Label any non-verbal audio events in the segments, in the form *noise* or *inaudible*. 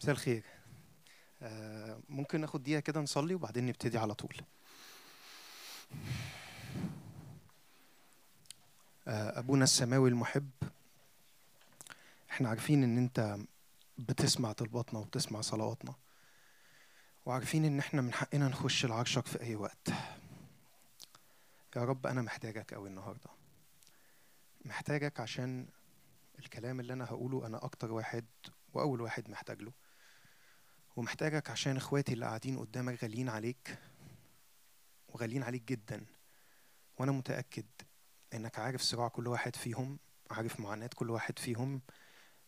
مساء الخير. آه، ممكن ناخد دقيقة كده نصلي وبعدين نبتدي على طول. آه، أبونا السماوي المحب إحنا عارفين إن أنت بتسمع طلباتنا وبتسمع صلواتنا وعارفين إن إحنا من حقنا نخش لعرشك في أي وقت. يا رب أنا محتاجك قوي النهارده. محتاجك عشان الكلام اللي أنا هقوله أنا أكتر واحد وأول واحد محتاج له. ومحتاجك عشان إخواتي اللي قاعدين قدامك غاليين عليك وغاليين عليك جدا. وأنا متأكد إنك عارف صراع كل واحد فيهم عارف معاناة كل واحد فيهم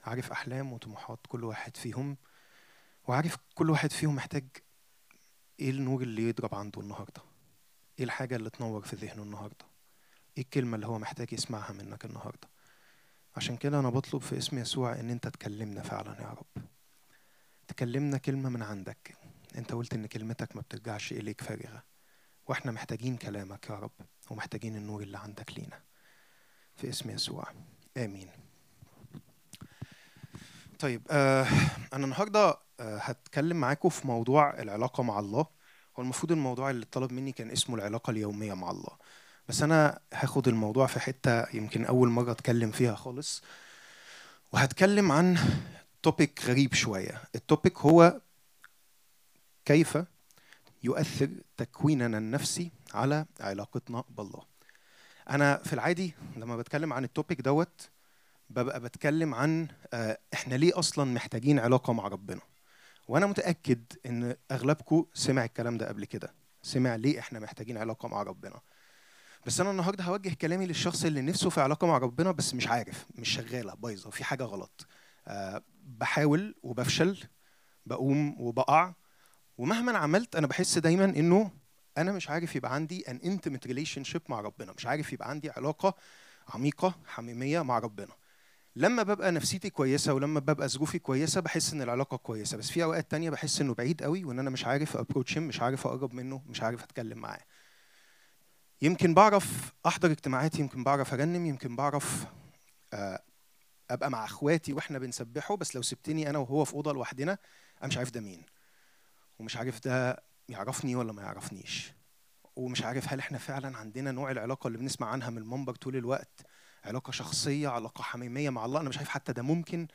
عارف أحلام وطموحات كل واحد فيهم وعارف كل واحد فيهم محتاج إيه النور اللي يضرب عنده النهارده؟ إيه الحاجة اللي تنور في ذهنه النهارده؟ إيه الكلمة اللي هو محتاج يسمعها منك النهارده؟ عشان كده أنا بطلب في اسم يسوع إن أنت تكلمنا فعلا يا رب. تكلمنا كلمة من عندك. انت قلت ان كلمتك ما بترجعش إليك فارغه وإحنا محتاجين كلامك يا رب ومحتاجين النور اللي عندك لينا. في اسم يسوع. آمين. طيب آه أنا النهارده آه هتكلم معاكم في موضوع العلاقة مع الله. هو المفروض الموضوع اللي طلب مني كان اسمه العلاقة اليومية مع الله. بس أنا هاخد الموضوع في حتة يمكن أول مرة أتكلم فيها خالص. وهتكلم عن topic غريب شوية. ال topic هو كيف يؤثر تكويننا النفسي على علاقتنا بالله. أنا في العادي لما بتكلم عن ال topic دوت ببقى بتكلم عن آه، إحنا ليه أصلا محتاجين علاقة مع ربنا؟ وأنا متأكد إن أغلبكم سمع الكلام ده قبل كده. سمع ليه إحنا محتاجين علاقة مع ربنا. بس أنا النهارده هوجه كلامي للشخص اللي نفسه في علاقة مع ربنا بس مش عارف مش شغالة بايظة في حاجة غلط. بحاول وبفشل بقوم وبقع. ومهما عملت أنا بحس دايما إنه أنا مش عارف يبقى عندي an intimate relationship مع ربنا. مش عارف يبقى عندي علاقة عميقة حميمية مع ربنا. لما ببقى نفسيتي كويسة ولما ببقى ظروفي كويسة بحس إن العلاقة كويسة. بس في أوقات تانية بحس إنه بعيد قوي وإن أنا مش عارف ابروتش مش عارف أقرب منه مش عارف أتكلم معاه. يمكن بعرف أحضر اجتماعات يمكن بعرف ارنم يمكن بعرف آه، أبقى مع أخواتي وإحنا بنسبحه بس لو سبتني أنا وهو في أوضة لوحدنا أنا مش عارف ده مين. ومش عارف ده يعرفني ولا ما يعرفنيش. ومش عارف هل إحنا فعلا عندنا نوع العلاقة اللي بنسمع عنها من المنبر طول الوقت. علاقة شخصية علاقة حميمية مع الله. أنا مش عارف حتى ده ممكن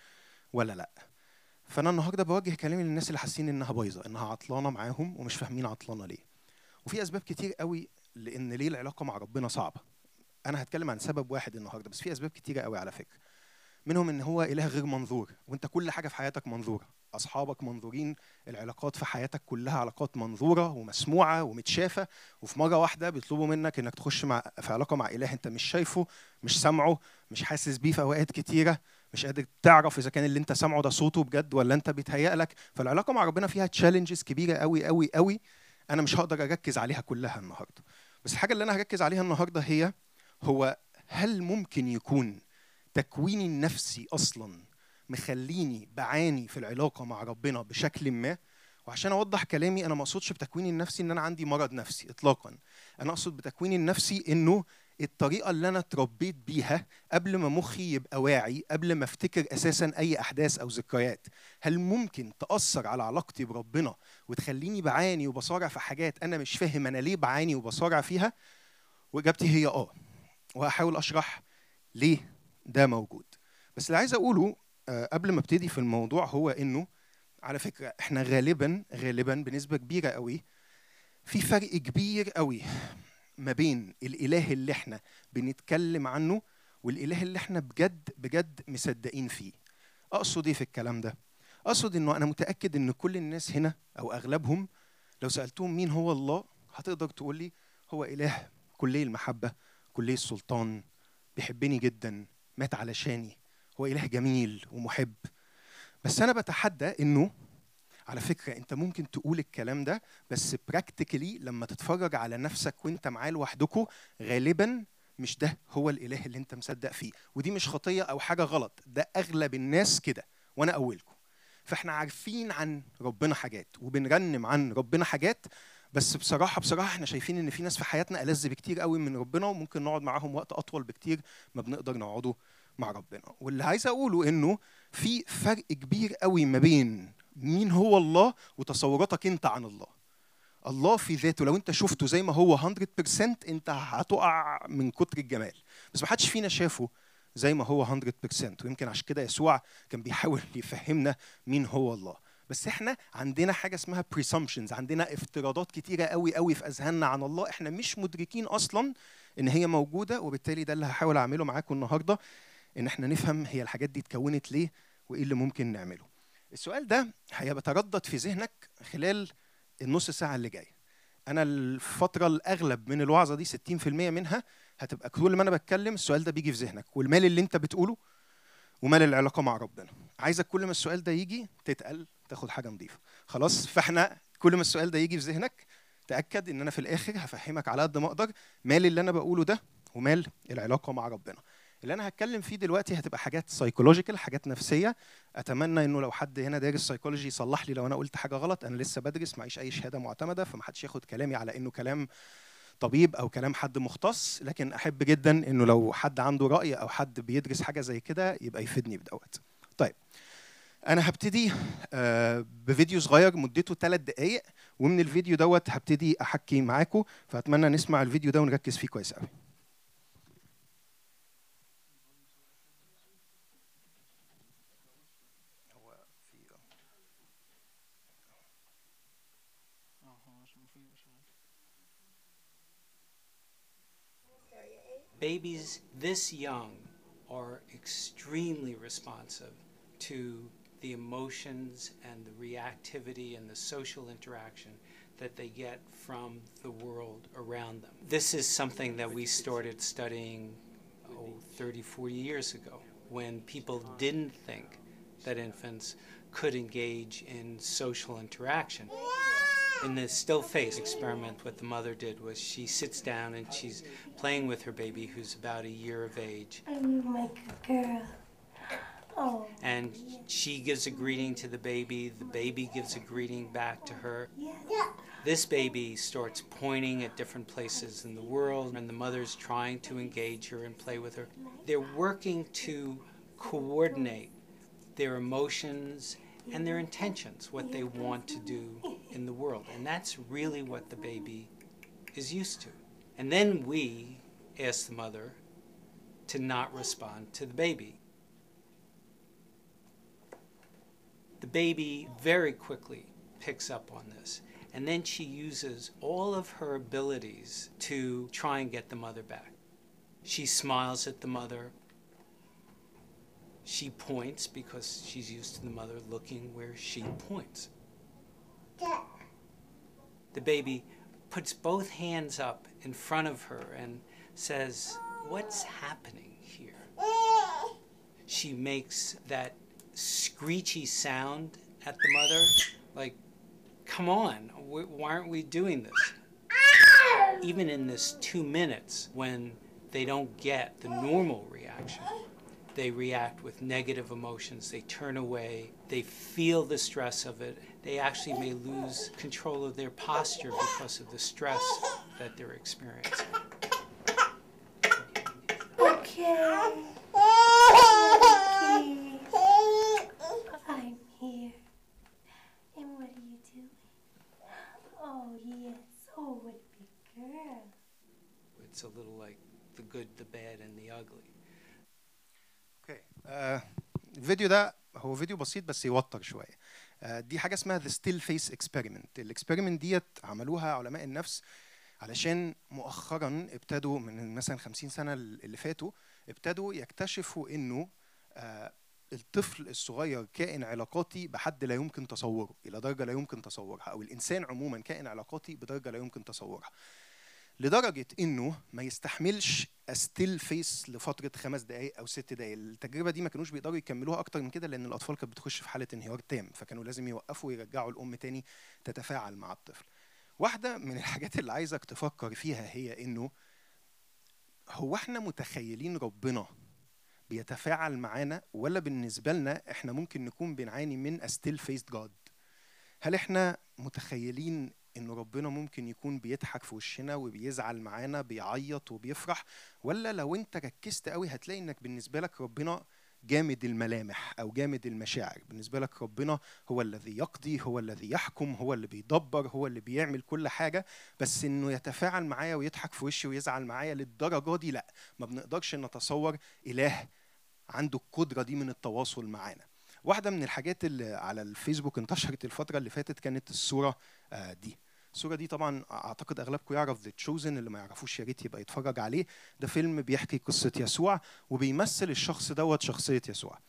ولا لأ. فأنا النهارده بوجه كلامي للناس اللي حاسين إنها بايظة إنها عطلانة معاهم ومش فاهمين عطلانة ليه. وفي أسباب كتير قوي لإن ليه العلاقة مع ربنا صعبة. أنا هتكلم عن سبب واحد النهارده بس في أسباب كتيرة قوي على فكرة. منهم إن هو إله غير منظور وأنت كل حاجة في حياتك منظورة. أصحابك منظورين العلاقات في حياتك كلها علاقات منظورة ومسموعة ومتشافة وفي مرة واحدة بيطلبوا منك إنك تخش مع في علاقة مع إله أنت مش شايفه مش سامعه مش حاسس بيه في أوقات كتيرة مش قادر تعرف إذا كان اللي أنت سامعه ده صوته بجد ولا أنت بيتهيأ لك. فالعلاقة مع ربنا فيها تشالنجز كبيرة قوي قوي قوي أنا مش هقدر أركز عليها كلها النهارده. بس الحاجة اللي أنا هركز عليها النهارده هي هو هل ممكن يكون تكويني النفسي أصلا مخليني بعاني في العلاقة مع ربنا بشكل ما. وعشان أوضح كلامي أنا ما أقصدش بتكويني النفسي إن أنا عندي مرض نفسي اطلاقا. أنا أقصد بتكويني النفسي إنه الطريقة اللي أنا اتربيت بيها قبل ما مخي يبقى واعي قبل ما أفتكر أساسا أي أحداث أو ذكريات. هل ممكن تأثر على علاقتي بربنا وتخليني بعاني وبصارع في حاجات أنا مش فاهم أنا ليه بعاني وبصارع فيها؟ وإجابتي هي آه. وهحاول أشرح ليه. ده موجود. بس اللي عايز أقوله آه، قبل ما أبتدي في الموضوع هو إنه على فكرة إحنا غالبا غالبا بنسبة كبيرة قوي في فرق كبير قوي ما بين الإله اللي إحنا بنتكلم عنه والإله اللي إحنا بجد بجد مصدقين فيه. أقصد إيه في الكلام ده؟ أقصد إنه أنا متأكد إن كل الناس هنا أو أغلبهم لو سألتهم مين هو الله هتقدر تقول لي هو إله كلي المحبة كلي السلطان بيحبني جدا. مات علشاني. هو إله جميل ومحب. بس أنا بتحدى إنه على فكرة أنت ممكن تقول الكلام ده بس براكتيكلي لما تتفرج على نفسك وأنت معاه لوحدكوا غالبا مش ده هو الإله اللي أنت مصدق فيه. ودي مش خطية أو حاجة غلط. ده أغلب الناس كده وأنا اولكم فإحنا عارفين عن ربنا حاجات وبنرنم عن ربنا حاجات بس بصراحة بصراحة إحنا شايفين إن في ناس في حياتنا ألذ بكتير قوي من ربنا وممكن نقعد معاهم وقت أطول بكتير ما بنقدر نقعده مع ربنا. واللي عايز أقوله إنه في فرق كبير قوي ما بين مين هو الله وتصوراتك أنت عن الله. الله في ذاته لو أنت شفته زي ما هو 100% أنت هتقع من كتر الجمال. بس ما حدش فينا شافه زي ما هو 100% ويمكن عشان كده يسوع كان بيحاول يفهمنا مين هو الله. بس إحنا عندنا حاجة اسمها presumptions عندنا افتراضات كتيرة قوي قوي في أذهاننا عن الله. إحنا مش مدركين أصلا إن هي موجودة وبالتالي ده اللي هحاول أعمله معاكم النهارده إن إحنا نفهم هي الحاجات دي اتكونت ليه وإيه اللي ممكن نعمله. السؤال ده هيتردد في ذهنك خلال النص ساعة اللي جاية. أنا الفترة الأغلب من الوعظة دي 60% منها هتبقى كل ما أنا بتكلم السؤال ده بيجي في ذهنك. والمال اللي أنت بتقوله ومال العلاقة مع ربنا. عايزك كل ما السؤال ده يجي تتقل تاخد حاجة نظيفه خلاص فاحنا كل ما السؤال ده يجي في ذهنك تأكد إن أنا في الآخر هفهمك على قد ما أقدر مال اللي أنا بقوله ده ومال العلاقة مع ربنا. اللي أنا هتكلم فيه دلوقتي هتبقى حاجات psychological حاجات نفسية. أتمنى إنه لو حد هنا دارس سايكولوجي يصلح لي لو أنا قلت حاجة غلط. أنا لسه بدرس معيش أي شهادة معتمدة فمحدش ياخد كلامي على إنه كلام طبيب أو كلام حد مختص. لكن أحب جدا إنه لو حد عنده رأي أو حد بيدرس حاجة زي كده يبقى يفيدني بدوت طيب أنا هبتدي آه، بفيديو صغير مدته ثلاث دقائق ومن الفيديو دوت هبتدي احكي معاكم فاتمنى نسمع الفيديو ده ونركز فيه كويس قوي. Babies this young are extremely responsive to the emotions and the reactivity and the social interaction that they get from the world around them. This is something that we started studying oh, 30, 40 years ago when people didn't think that infants could engage in social interaction. In the still face experiment, what the mother did was she sits down and she's playing with her baby who's about a year of age. I'm like a girl. Oh. And she gives a greeting to the baby, the baby gives a greeting back to her. Yeah. This baby starts pointing at different places in the world, and the mother's trying to engage her and play with her. They're working to coordinate their emotions and their intentions, what they want to do in the world. And that's really what the baby is used to. And then we ask the mother to not respond to the baby. The baby very quickly picks up on this. And then she uses all of her abilities to try and get the mother back. She smiles at the mother. She points because she's used to the mother looking where she points. The baby puts both hands up in front of her and says, What's happening here? She makes that screechy sound at the mother, like, Come on, why aren't we doing this? Even in this two minutes, when they don't get the normal reaction, they react with negative emotions. They turn away. They feel the stress of it. They actually may lose control of their posture because of the stress that they're experiencing. Okay. Oh, yes. Oh, what a big girl. It's a little like the good, the bad, and the ugly. آه الفيديو ده هو فيديو بسيط بس يوتر شوية آه دي حاجة اسمها the still face experiment ال experiment ديت عملوها علماء النفس علشان مؤخرا ابتدوا من مثلا 50 سنة اللي فاتوا ابتدوا يكتشفوا إنه آه الطفل الصغير كائن علاقاتي بحد لا يمكن تصوره إلى درجة لا يمكن تصورها أو الإنسان عموما كائن علاقاتي بدرجة لا يمكن تصورها. لدرجة إنه ما يستحملش still face لفترة خمس دقائق أو ست دقائق التجربة دي ما كانوش بيقدروا يكملوها أكتر من كده لأن الأطفال كانت بتخش في حالة انهيار تام فكانوا لازم يوقفوا ويرجعوا الأم تاني تتفاعل مع الطفل. واحدة من *laughs* الحاجات اللي عايزك تفكر فيها هي إنه هو إحنا متخيلين ربنا بيتفاعل معانا ولا بالنسبة لنا إحنا ممكن نكون بنعاني من still face God هل إحنا متخيلين إن ربنا ممكن يكون بيضحك في وشنا وبيزعل معانا بيعيط وبيفرح؟ ولا لو أنت ركزت قوي هتلاقي إنك بالنسبة لك ربنا جامد الملامح أو جامد المشاعر؟ بالنسبة لك ربنا هو الذي يقضي هو الذي يحكم هو اللي بيدبر هو اللي بيعمل كل حاجة بس إنه يتفاعل معايا ويضحك في وشي ويزعل معايا للدرجة دي؟ لأ ما بنقدرش نتصور إله عنده القدرة دي من التواصل معانا. واحدة من الحاجات اللي على الفيسبوك انتشرت الفترة اللي فاتت كانت الصورة آه، دي. الصورة دي طبعا أعتقد أغلبكم يعرف The Chosen اللي ما يعرفوش يا ريت يبقى يتفرج عليه. ده فيلم بيحكي قصة يسوع وبيمثل الشخص دوت شخصية يسوع.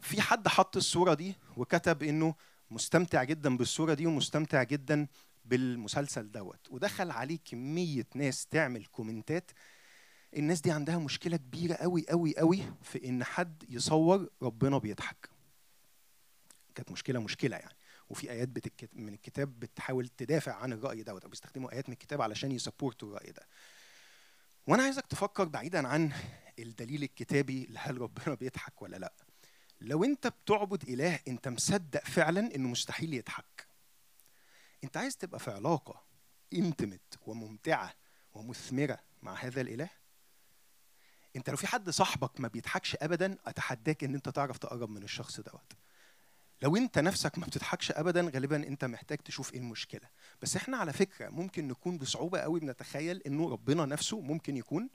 في حد حط الصورة دي وكتب إنه مستمتع جدا بالصورة دي ومستمتع جدا بالمسلسل دوت. ودخل عليه كمية ناس تعمل كومنتات الناس دي عندها مشكلة كبيرة قوي قوي قوي في إن حد يصور ربنا بيضحك. كانت مشكلة مشكلة يعني. وفي آيات بتك... من الكتاب بتحاول تدافع عن الرأي دوت أو بيستخدموا آيات من الكتاب علشان يسبورتوا الرأي ده. وأنا عايزك تفكر بعيدا عن الدليل الكتابي لهل ربنا بيضحك ولا لأ. لو أنت بتعبد إله أنت مصدق فعلا إنه مستحيل يضحك. أنت عايز تبقى في علاقة انتمت وممتعة ومثمرة مع هذا الإله؟ انت لو في حد صاحبك ما بيضحكش ابدا اتحداك ان انت تعرف تقرب من الشخص دوت. لو انت نفسك ما بتضحكش ابدا غالبا انت محتاج تشوف إيه المشكلة. بس إحنا على فكرة ممكن نكون بصعوبة قوي بنتخيل إنه ربنا نفسه ممكن يكون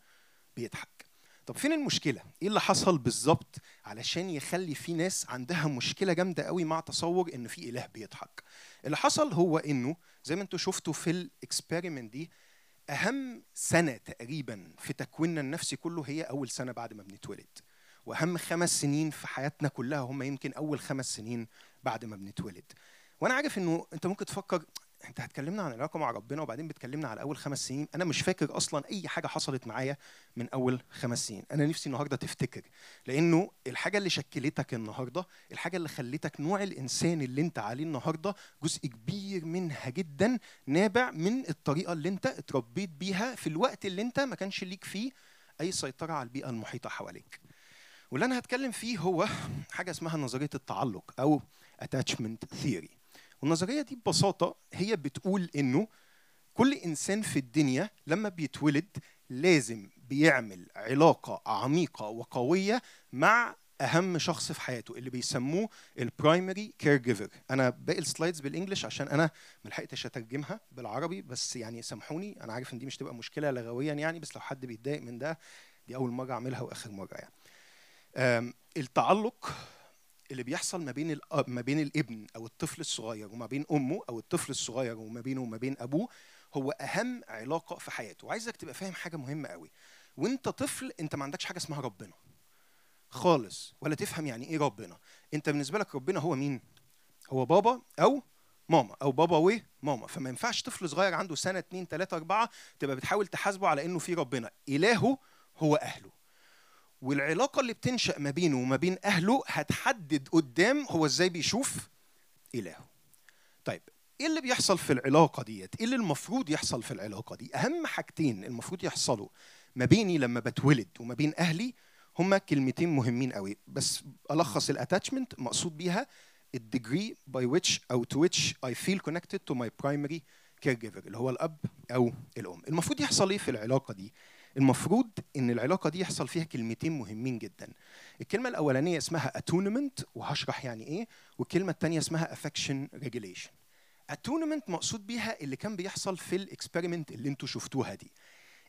بيضحك. طب فين المشكلة؟ إيه اللي حصل بالظبط علشان يخلي في ناس عندها مشكلة جامدة قوي مع تصور إن في إله بيضحك؟ اللي حصل هو إنه زي ما أنتم شفتوا في الاكسبيرمنت دي أهم سنة تقريبا في تكويننا النفسي كله هي أول سنة بعد ما بنتولد. وأهم خمس سنين في حياتنا كلها هم يمكن أول خمس سنين بعد ما بنتولد. وأنا عارف إنه أنت ممكن تفكر انت هتكلمنا عن العلاقه مع ربنا وبعدين بتكلمنا على أول خمس سنين. أنا مش فاكر أصلا أي حاجة حصلت معايا من أول خمس سنين. أنا نفسي النهارده تفتكر لأنه الحاجة اللي شكلتك النهارده الحاجة اللي خلتك نوع الإنسان اللي أنت عليه النهارده جزء كبير منها جدا نابع من الطريقة اللي أنت اتربيت بيها في الوقت اللي أنت ما كانش ليك فيه أي سيطرة على البيئة المحيطة حواليك. واللي أنا هتكلم فيه هو حاجة اسمها نظرية التعلق أو attachment theory. والنظرية دي ببساطة هي بتقول إنه كل إنسان في الدنيا لما بيتولد لازم بيعمل علاقة عميقة وقوية مع أهم شخص في حياته اللي بيسموه ال primary caregiver أنا باقي ال slides بال English عشان أنا ما لحقتش أترجمها بالعربي بس يعني سامحوني أنا عارف إن دي مش تبقى مشكلة لغويا يعني بس لو حد بيتضايق من ده دي أول مرة أعملها وآخر مرة يعني. التعلق اللي بيحصل ما بين الأب ما بين الابن أو الطفل الصغير وما بين أمه أو الطفل الصغير وما بينه وما بين أبوه هو أهم علاقة في حياته. وعايزك تبقى فاهم حاجة مهمة قوي. وأنت طفل أنت ما عندكش حاجة اسمها ربنا. خالص. ولا تفهم يعني إيه ربنا. أنت بالنسبة لك ربنا هو مين؟ هو بابا أو ماما أو بابا وماما. فما ينفعش طفل صغير عنده سنة اتنين تلاتة أربعة تبقى بتحاول تحاسبه على إنه في ربنا. إلهه هو أهله. والعلاقة اللي بتنشأ ما بينه وما بين أهله هتحدد قدام هو إزاي بيشوف إلهه. طيب إيه اللي بيحصل في العلاقة ديت؟ إيه اللي المفروض يحصل في العلاقة دي؟ أهم حاجتين المفروض يحصلوا ما بيني لما بتولد وما بين أهلي هما كلمتين مهمين قوي. بس ألخص ال attachment مقصود بيها ال degree by which أو to which I feel connected to my primary caregiver اللي هو الأب أو الأم. المفروض يحصل إيه في العلاقة دي؟ المفروض إن العلاقة دي يحصل فيها كلمتين مهمين جدا. الكلمة الأولانية اسمها attunement وهشرح يعني إيه والكلمة الثانية اسمها affection regulation. attunement مقصود بيها اللي كان بيحصل في الاكسبيرمنت اللي أنتوا شفتوها دي.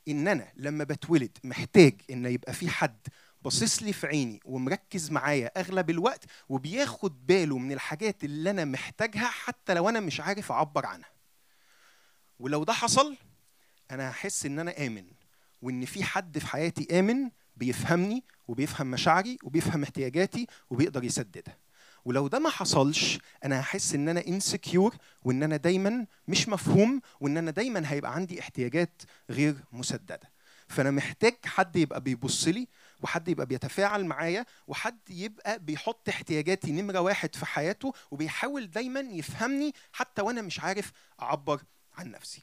إن أنا لما بتولد محتاج إن يبقى في حد باصص لي في عيني ومركز معايا أغلب الوقت وبياخد باله من الحاجات اللي أنا محتاجها حتى لو أنا مش عارف أعبر عنها. ولو ده حصل أنا هحس إن أنا آمن. وإن في حد في حياتي آمن بيفهمني وبيفهم مشاعري وبيفهم احتياجاتي وبيقدر يسددها. ولو ده ما حصلش أنا هحس إن أنا انسكيور وإن أنا دايما مش مفهوم وإن أنا دايما هيبقى عندي احتياجات غير مسددة. فأنا محتاج حد يبقى بيبص لي وحد يبقى بيتفاعل معايا وحد يبقى بيحط احتياجاتي نمرة واحد في حياته وبيحاول دايما يفهمني حتى وأنا مش عارف أعبر عن نفسي.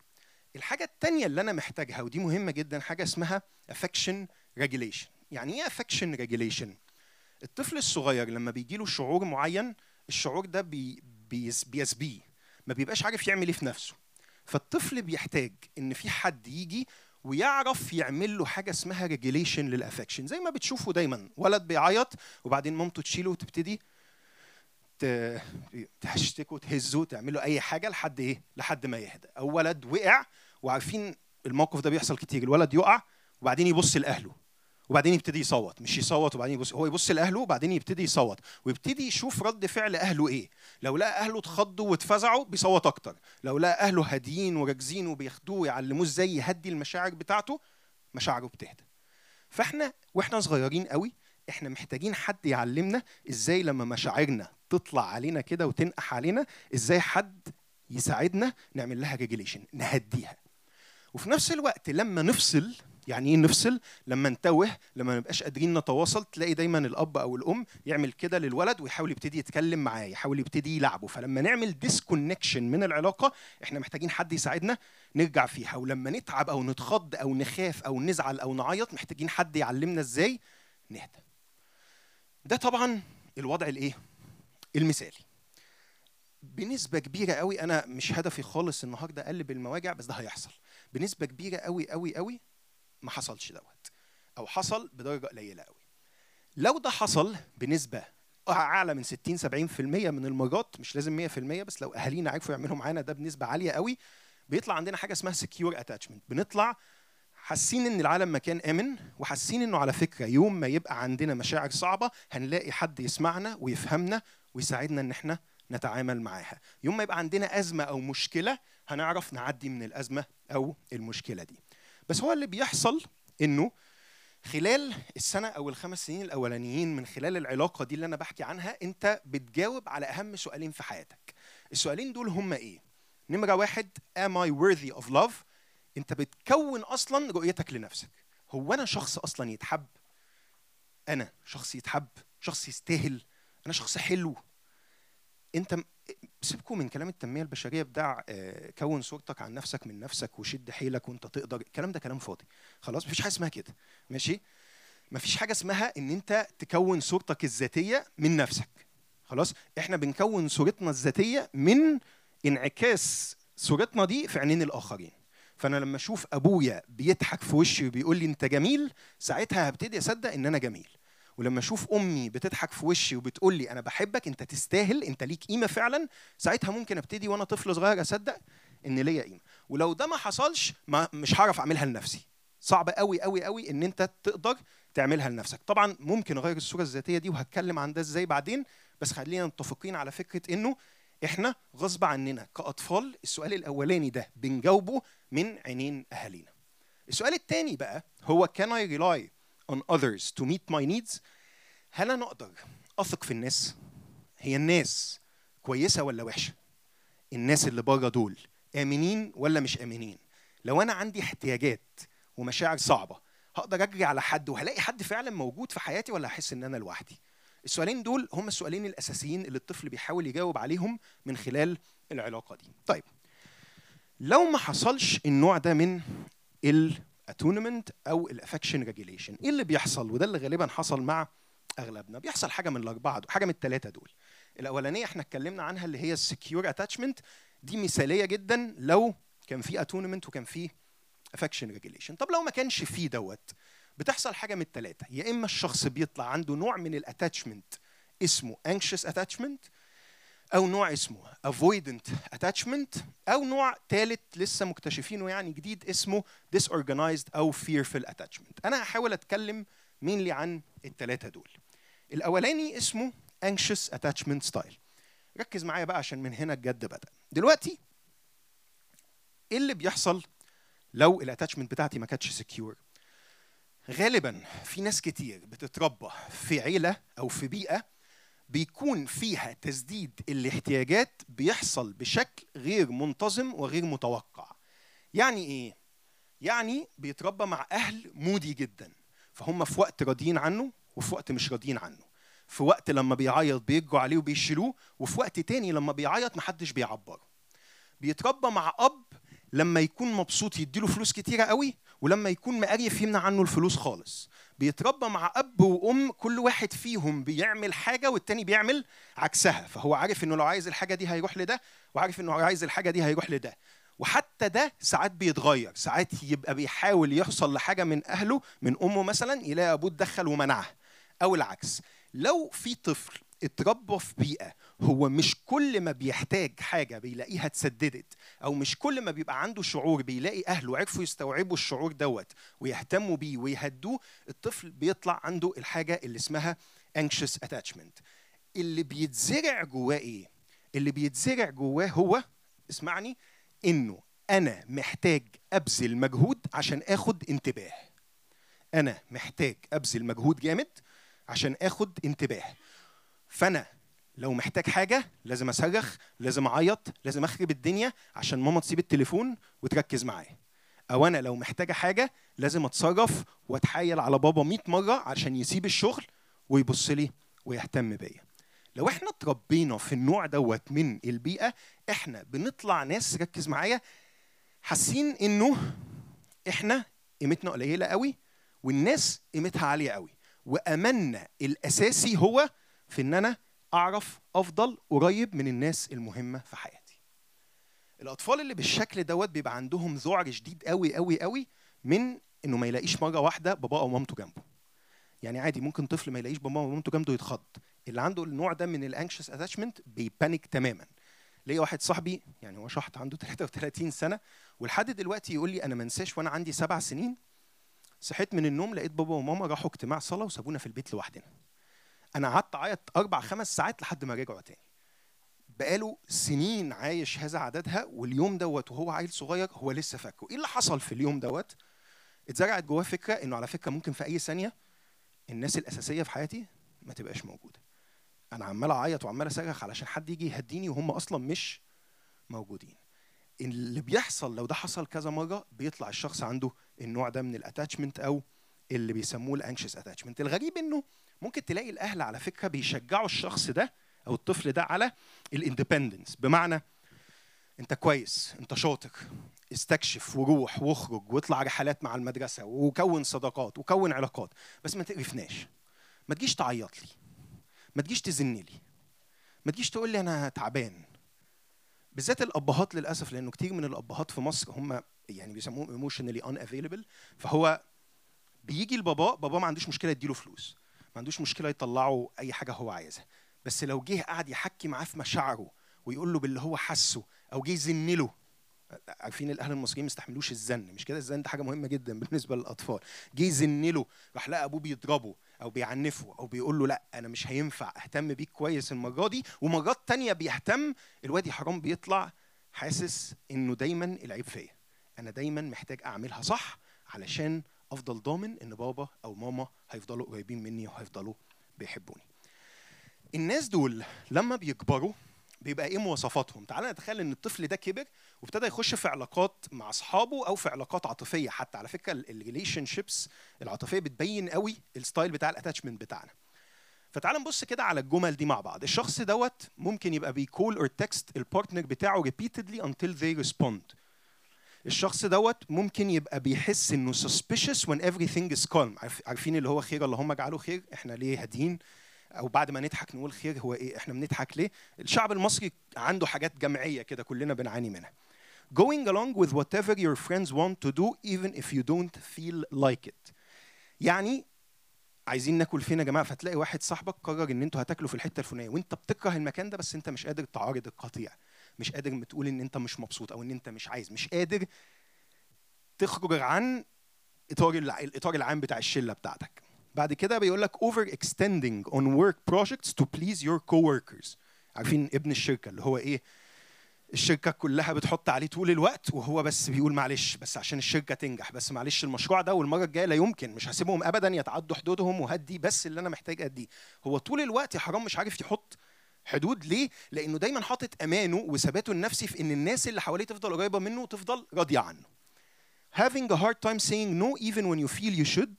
الحاجة التانية اللي أنا محتاجها ودي مهمة جدا حاجة اسمها affection regulation. يعني إيه affection regulation؟ الطفل الصغير لما بيجي له شعور معين الشعور ده بي بيس بيسبيه. ما بيبقاش عارف يعمل إيه في نفسه. فالطفل بيحتاج إن في حد يجي ويعرف يعمل له حاجة اسمها regulation لل affection زي ما بتشوفوا دايما ولد بيعيط وبعدين مامته تشيله وتبتدي تهشتكه تهزه تعمل له أي حاجة لحد إيه؟ لحد ما يهدى. أو ولد وقع وعارفين الموقف ده بيحصل كتير. الولد يقع وبعدين يبص لأهله وبعدين يبتدي يصوت. مش يصوت وبعدين يبص هو يبص لأهله وبعدين يبتدي يصوت ويبتدي يشوف رد فعل أهله إيه. لو لقى أهله اتخضوا واتفزعوا بيصوت أكتر. لو لقى أهله هاديين وراكزين وبياخدوه ويعلموه إزاي يهدي المشاعر بتاعته مشاعره بتهدى. فإحنا وإحنا صغيرين قوي إحنا محتاجين حد يعلمنا إزاي لما مشاعرنا تطلع علينا كده وتنقح علينا إزاي حد يساعدنا نعمل لها regulation نهديها. وفي نفس الوقت لما نفصل يعني إيه نفصل؟ لما نتوه لما ما نبقاش قادرين نتواصل تلاقي دايما الأب أو الأم يعمل كده للولد ويحاول يبتدي يتكلم معاه يحاول يبتدي يلعبه. فلما نعمل disconnection من العلاقة إحنا محتاجين حد يساعدنا نرجع فيها. ولما نتعب أو نتخض أو نخاف أو نزعل أو نعيط محتاجين حد يعلمنا إزاي نهدى. ده طبعا الوضع الإيه؟ المثالي. بنسبة كبيرة قوي أنا مش هدفي خالص النهاردة أقلب المواجع بس ده هيحصل. بنسبة كبيرة قوي قوي قوي ما حصلش دوت أو حصل بدرجة قليلة قوي. لو ده حصل بنسبة أعلى من 60 70% من المرات مش لازم 100% بس لو أهالينا عرفوا يعملوا معانا ده بنسبة عالية قوي بيطلع عندنا حاجة اسمها secure attachment. بنطلع حاسين إن العالم مكان آمن وحاسين إنه على فكرة يوم ما يبقى عندنا مشاعر صعبة هنلاقي حد يسمعنا ويفهمنا ويساعدنا إن إحنا نتعامل معاها. يوم ما يبقى عندنا أزمة أو مشكلة هنعرف نعدي من الأزمة أو المشكلة دي. بس هو اللي بيحصل إنه خلال السنة أو الخمس سنين الأولانيين من خلال العلاقة دي اللي أنا بحكي عنها أنت بتجاوب على أهم سؤالين في حياتك. السؤالين دول هما إيه؟ نمرة واحد am I worthy of love أنت بتكون أصلا رؤيتك لنفسك. هو أنا شخص أصلا يتحب؟ أنا شخص يتحب؟ شخص يستاهل؟ أنا شخص حلو؟ انت سيبكوا من كلام التنمية البشرية بتاع آه، كون صورتك عن نفسك من نفسك وشد حيلك وانت تقدر الكلام ده كلام فاضي. خلاص مفيش حاجة اسمها كده. ماشي؟ مفيش حاجة اسمها ان انت تكون صورتك الذاتية من نفسك. خلاص؟ إحنا بنكون صورتنا الذاتية من انعكاس صورتنا دي في عينين الآخرين. فأنا لما أشوف أبويا بيضحك في وشي وبيقول لي أنت جميل ساعتها هبتدي أصدق إن أنا جميل. ولما أشوف أمي بتضحك في وشي وبتقول لي أنا بحبك أنت تستاهل أنت ليك قيمة فعلا ساعتها ممكن أبتدي وأنا طفل صغير أصدق إن ليا قيمة. ولو ده ما حصلش ما مش هعرف أعملها لنفسي. صعب قوي قوي قوي إن أنت تقدر تعملها لنفسك. طبعا ممكن أغير الصورة الذاتية دي وهتكلم عن ده إزاي بعدين بس خلينا متفقين على فكرة إنه إحنا غصب عننا كأطفال السؤال الأولاني ده بنجاوبه من عينين أهالينا. السؤال الثاني بقى هو can I rely on others to meet my needs. هل أنا أقدر أثق في الناس؟ هي الناس كويسة ولا وحشة؟ الناس اللي بره دول آمنين ولا مش آمنين؟ لو أنا عندي احتياجات ومشاعر صعبة هقدر أجري على حد وهلاقي حد فعلا موجود في حياتي ولا هحس إن أنا لوحدي؟ السؤالين دول هم السؤالين الأساسيين اللي الطفل بيحاول يجاوب عليهم من خلال العلاقة دي. طيب لو ما حصلش النوع ده من ال attunement أو ال affection regulation إيه اللي بيحصل؟ وده اللي غالبا حصل مع أغلبنا. بيحصل حاجة من الاربعه دول حاجة من الثلاثه دول. الأولانية إحنا اتكلمنا عنها اللي هي ال secure attachment دي مثالية جدا لو كان في attunement وكان في affection regulation طب لو ما كانش فيه دوت بتحصل حاجة من الثلاثه يا إما الشخص بيطلع عنده نوع من ال attachment اسمه anxious attachment أو نوع اسمه avoidant attachment أو نوع ثالث لسه مكتشفينه يعني جديد اسمه disorganized أو fearful attachment. أنا هحاول أتكلم مين عن الثلاثه دول. الأولاني اسمه anxious attachment style. ركز معايا بقى عشان من هنا الجد بدأ. دلوقتي إيه اللي بيحصل لو ال attachment بتاعتي ما كانتش secure غالبا في ناس كتير بتتربى في عيلة أو في بيئة بيكون فيها تسديد الاحتياجات بيحصل بشكل غير منتظم وغير متوقع. يعني إيه؟ يعني بيتربى مع أهل moody جدا. فهم في وقت راضيين عنه وفي وقت مش راضيين عنه. في وقت لما بيعيط بيجوا عليه وبيشيلوه وفي وقت تاني لما بيعيط محدش بيعبره. بيتربى مع أب لما يكون مبسوط يديله فلوس كتيرة قوي ولما يكون مقرف يمنع عنه الفلوس خالص. بيتربى مع أب وأم كل واحد فيهم بيعمل حاجة والتاني بيعمل عكسها. فهو عارف إنه لو عايز الحاجة دي هيروح لده وعارف إنه لو عايز الحاجة دي هيروح لده. وحتى ده ساعات بيتغير. ساعات يبقى بيحاول يحصل لحاجة من أهله من أمه مثلا يلاقي أبوه اتدخل ومنعها. أو العكس. لو في طفل اتربى في بيئة هو مش كل ما بيحتاج حاجة بيلاقيها اتسددت أو مش كل ما بيبقى عنده شعور بيلاقي أهله عرفوا يستوعبوا الشعور دوت ويهتموا بيه ويهدوه الطفل بيطلع عنده الحاجة اللي اسمها anxious attachment. اللي بيتزرع جواه إيه؟ اللي بيتزرع جواه هو اسمعني إنه أنا محتاج أبذل مجهود عشان آخد انتباه. أنا محتاج أبذل مجهود جامد عشان آخد انتباه. فأنا لو محتاج حاجة لازم اصرخ لازم أعيط لازم أخرب الدنيا عشان ماما تسيب التليفون وتركز معايا. أو أنا لو محتاجة حاجة لازم أتصرف وأتحايل على بابا 100 مرة عشان يسيب الشغل ويبص لي ويهتم بيا. لو إحنا اتربينا في النوع دوت من البيئة إحنا بنطلع ناس ركز معايا حاسين إنه إحنا قيمتنا قليلة قوي والناس قيمتها عالية قوي. واملنا الأساسي هو في إن أنا أعرف أفضل قريب من الناس المهمة في حياتي. الأطفال اللي بالشكل دوت بيبقى عندهم ذعر شديد قوي قوي قوي من إنه ما يلاقيش مرة واحدة باباه أو مامته جنبه. يعني عادي ممكن طفل ما يلاقيش باباه ومامته جنبه يتخض. اللي عنده النوع ده من ال anxious attachment بي panic تماما. ليا واحد صاحبي يعني هو شحط عنده *laughs* 33 سنة ولحد دلوقتي يقول لي أنا ما انساش وأنا عندي سبع سنين صحيت من النوم لقيت بابا وماما راحوا اجتماع صلاة وسابونا في البيت لوحدنا. أنا قعدت أعيط أربع خمس ساعات لحد ما رجعوا تاني. بقاله سنين عايش هذا عددها واليوم دوت وهو عيل صغير هو لسه فاكره. إيه اللي حصل في اليوم دوت؟ اتزرعت جواه فكرة إنه على فكرة ممكن في أي ثانية الناس الأساسية في حياتي ما تبقاش موجودة. أنا عمال أعيط وعمال أصرخ علشان حد يجي يهديني وهم أصلا مش موجودين. اللي بيحصل لو ده حصل كذا مرة بيطلع الشخص عنده النوع ده من ال attachment أو اللي بيسموه ال anxious attachment الغريب إنه ممكن تلاقي الأهل على فكرة بيشجعوا الشخص ده أو الطفل ده على ال independence بمعنى أنت كويس أنت شاطر استكشف وروح واخرج واطلع رحلات مع المدرسة وكون صداقات وكون علاقات. بس ما تقرفناش. ما تجيش تعيط لي. ما تجيش تزن لي. ما تجيش تقول لي أنا تعبان. بالذات الأبهات للأسف لأنه كتير من الأبهات في مصر هم يعني بيسموهم emotionally unavailable فهو بيجي لبابا بابا ما عندوش مشكلة يديله فلوس ما عندوش مشكلة يطلعه أي حاجة هو عايزها. بس لو جه قعد يحكي معاه في مشاعره ويقول له باللي هو حاسه أو جه يزن له عارفين الأهل المصريين ما يستحملوش الزن مش كده؟ الزن ده حاجة مهمة جدا *laughs* بالنسبة للأطفال. جه يزن له راح لقى أبوه بيضربه أو بيعنفه أو بيقول له لا أنا مش هينفع أهتم بيك كويس المرة دي. ومرات تانية بيهتم الواد حرام بيطلع حاسس إنه دايما العيب فيا. أنا دايما محتاج أعملها صح علشان أفضل ضامن إن بابا أو ماما هيفضلوا قريبين مني وهيفضلوا بيحبوني. الناس دول لما بيكبروا بيبقى إيه مواصفاتهم؟ تعال نتخيل إن الطفل ده كبر وابتدى يخش في علاقات مع أصحابه أو في علاقات عاطفية حتى. على فكرة ال relationships العاطفية بتبين قوي ال style بتاع ال attachment بتاعنا. فتعال نبص كده على الجمل دي مع بعض. الشخص دوت ممكن يبقى بي call or text ال partner بتاعه repeatedly until they respond. الشخص دوت ممكن يبقى بيحس إنه suspicious when everything is calm. عارف- عارفين اللي هو خير اللهم اجعله خير؟ إحنا ليه هادين؟ أو بعد ما نضحك نقول خير هو إيه؟ إحنا بنضحك ليه؟ الشعب المصري عنده حاجات جمعيه كده كلنا بنعاني منها. Going along with whatever your friends want to do even if you don't feel like it. يعني عايزين ناكل فين يا جماعة فتلاقي واحد صاحبك قرر إن أنتوا هتاكلوا في الحتة الفلانية وأنت بتكره المكان ده بس أنت مش قادر تعارض القطيع. مش قادر تقول إن أنت مش مبسوط أو إن أنت مش عايز مش قادر تخرج عن إطار الإطار العام بتاع الشلة بتاعتك. بعد كده بيقول لك over extending on work projects to please your coworkers. عارفين ابن الشركة اللي هو إيه؟ الشركة كلها بتحط عليه طول الوقت وهو بس بيقول معلش بس عشان الشركة تنجح بس معلش المشروع ده والمرة الجاية لا يمكن مش هسيبهم ابدا يتعدوا حدودهم وهدي بس اللي أنا محتاج أديه. هو طول الوقت يا حرام مش عارف يحط حدود ليه؟ لأنه دايما حاطط امانه وثباته النفسي في ان الناس اللي حواليه تفضل قريبه منه وتفضل راضيه عنه. Having a hard time saying no even when you feel you should.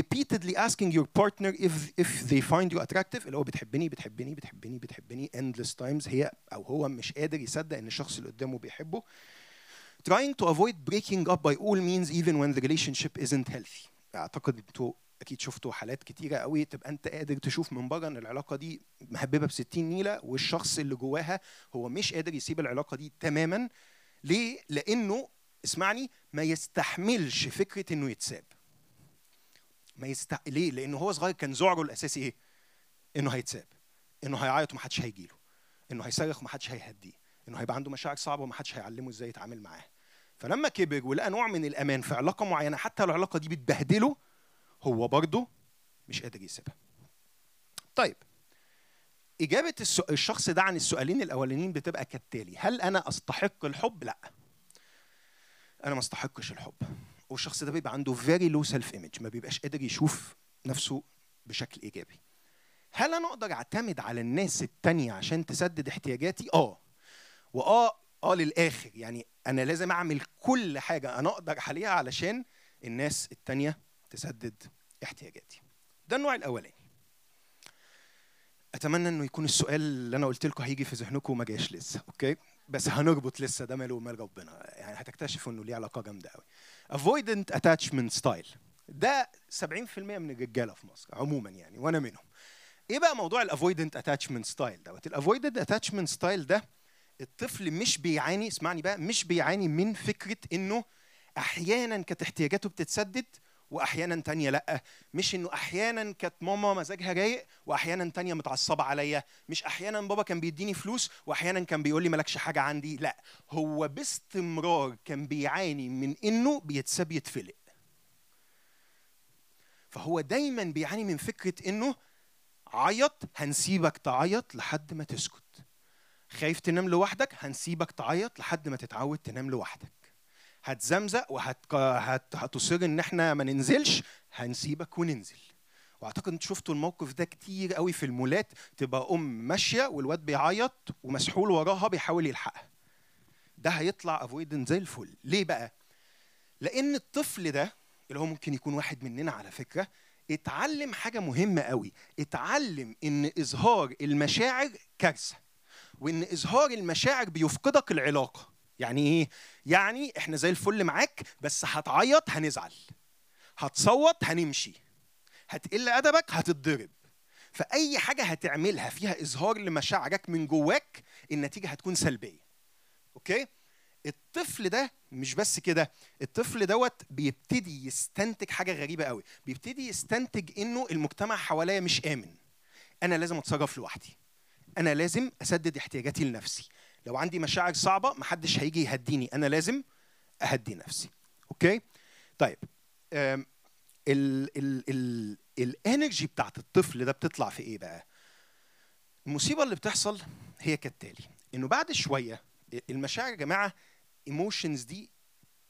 Repeatedly asking your partner if if they find you attractive اللي هو بتحبني بتحبني بتحبني بتحبني endless times هي أو هو مش قادر يصدق ان الشخص اللي قدامه بيحبه. Trying to avoid breaking up by all means even when the relationship isn't healthy. اعتقد أنتوا أكيد شفتوا حالات كتيرة قوي. تبقى أنت قادر تشوف من بره إن العلاقة دي مهببه ب 60 نيلة والشخص اللي جواها هو مش قادر يسيب العلاقة دي تماما. ليه؟ لأنه اسمعني ما يستحملش فكرة إنه يتساب. ما يست... ليه؟ لأنه هو صغير كان ذعره الأساسي إيه؟ إنه هيتساب. إنه هيعيط ومحدش هيجيله إنه هيصرخ ومحدش هيهديه. إنه هيبقى عنده مشاعر صعبة ومحدش هيعلمه إزاي يتعامل معاها. فلما كبر ولقى نوع من الأمان في علاقة معينة حتى لو العلاقة دي بتبهدله هو برضه مش قادر يسيبها. طيب إجابة الشخص ده عن السؤالين الأولانيين بتبقى كالتالي هل أنا أستحق الحب؟ لأ. أنا ما أستحقش الحب. والشخص ده بيبقى عنده very low self image ما بيبقاش قادر يشوف نفسه بشكل إيجابي. هل أنا أقدر أعتمد على الناس التانية عشان تسدد احتياجاتي؟ آه. وآه آه للآخر يعني أنا لازم أعمل كل حاجة أنا أقدر عليها علشان الناس التانية تسدد احتياجاتي. ده النوع الأولاني. أتمنى إنه يكون السؤال اللي أنا قلت لكم هيجي في ذهنكم وما جاش لسه أوكي؟ بس هنربط لسه ده ماله ومال ربنا. يعني هتكتشفوا إنه ليه علاقة جامدة قوي avoidant attachment style. ده 70% من الرجالة في مصر عموما يعني وأنا منهم. إيه بقى موضوع ال avoidant attachment style دوت؟ ال avoidant attachment style ده الطفل مش بيعاني اسمعني بقى مش بيعاني من فكرة إنه أحيانا كانت احتياجاته بتتسدد وأحيانا تانية لأ. مش إنه أحيانا كانت ماما مزاجها رايق وأحيانا تانية متعصبة عليا. مش أحيانا بابا كان بيديني فلوس وأحيانا كان بيقول لي مالكش حاجة عندي. لأ. هو باستمرار كان بيعاني من إنه بيتساب يتفلق. فهو دايما بيعاني من فكرة إنه عيط هنسيبك تعيط لحد ما تسكت. خايف تنام لوحدك هنسيبك تعيط لحد ما تتعود تنام لوحدك. هتزمزق وهتصر إن إحنا ما ننزلش هنسيبك وننزل. وأعتقد إنتوا شفتوا الموقف ده كتير قوي في المولات تبقى أم ماشية والواد بيعيط ومسحول وراها بيحاول يلحقها. ده هيطلع افويدنت زي الفل. ليه بقى؟ لأن الطفل ده اللي هو ممكن يكون واحد مننا على فكرة اتعلم حاجة مهمة قوي. اتعلم إن إظهار المشاعر كارثة وإن إظهار المشاعر بيفقدك العلاقة. يعني إيه؟ يعني إحنا زي الفل معاك بس هتعيط هنزعل. هتصوت هنمشي. هتقل أدبك هتتضرب. فأي حاجة هتعملها فيها إظهار لمشاعرك من جواك النتيجة هتكون سلبية. أوكي؟ الطفل ده مش بس كده الطفل دوت بيبتدي يستنتج حاجة غريبة قوي. بيبتدي يستنتج إنه المجتمع حواليا مش آمن. أنا لازم أتصرف لوحدي. أنا لازم أسدد احتياجاتي لنفسي. لو عندي مشاعر صعبة محدش هيجي يهديني. أنا لازم أهدي نفسي. okay؟ طيب ال ال ال ال energy بتاعت الطفل ده بتطلع في إيه بقى؟ المصيبة اللي بتحصل هي كالتالي. إنه بعد شوية المشاعر يا جماعة emotions دي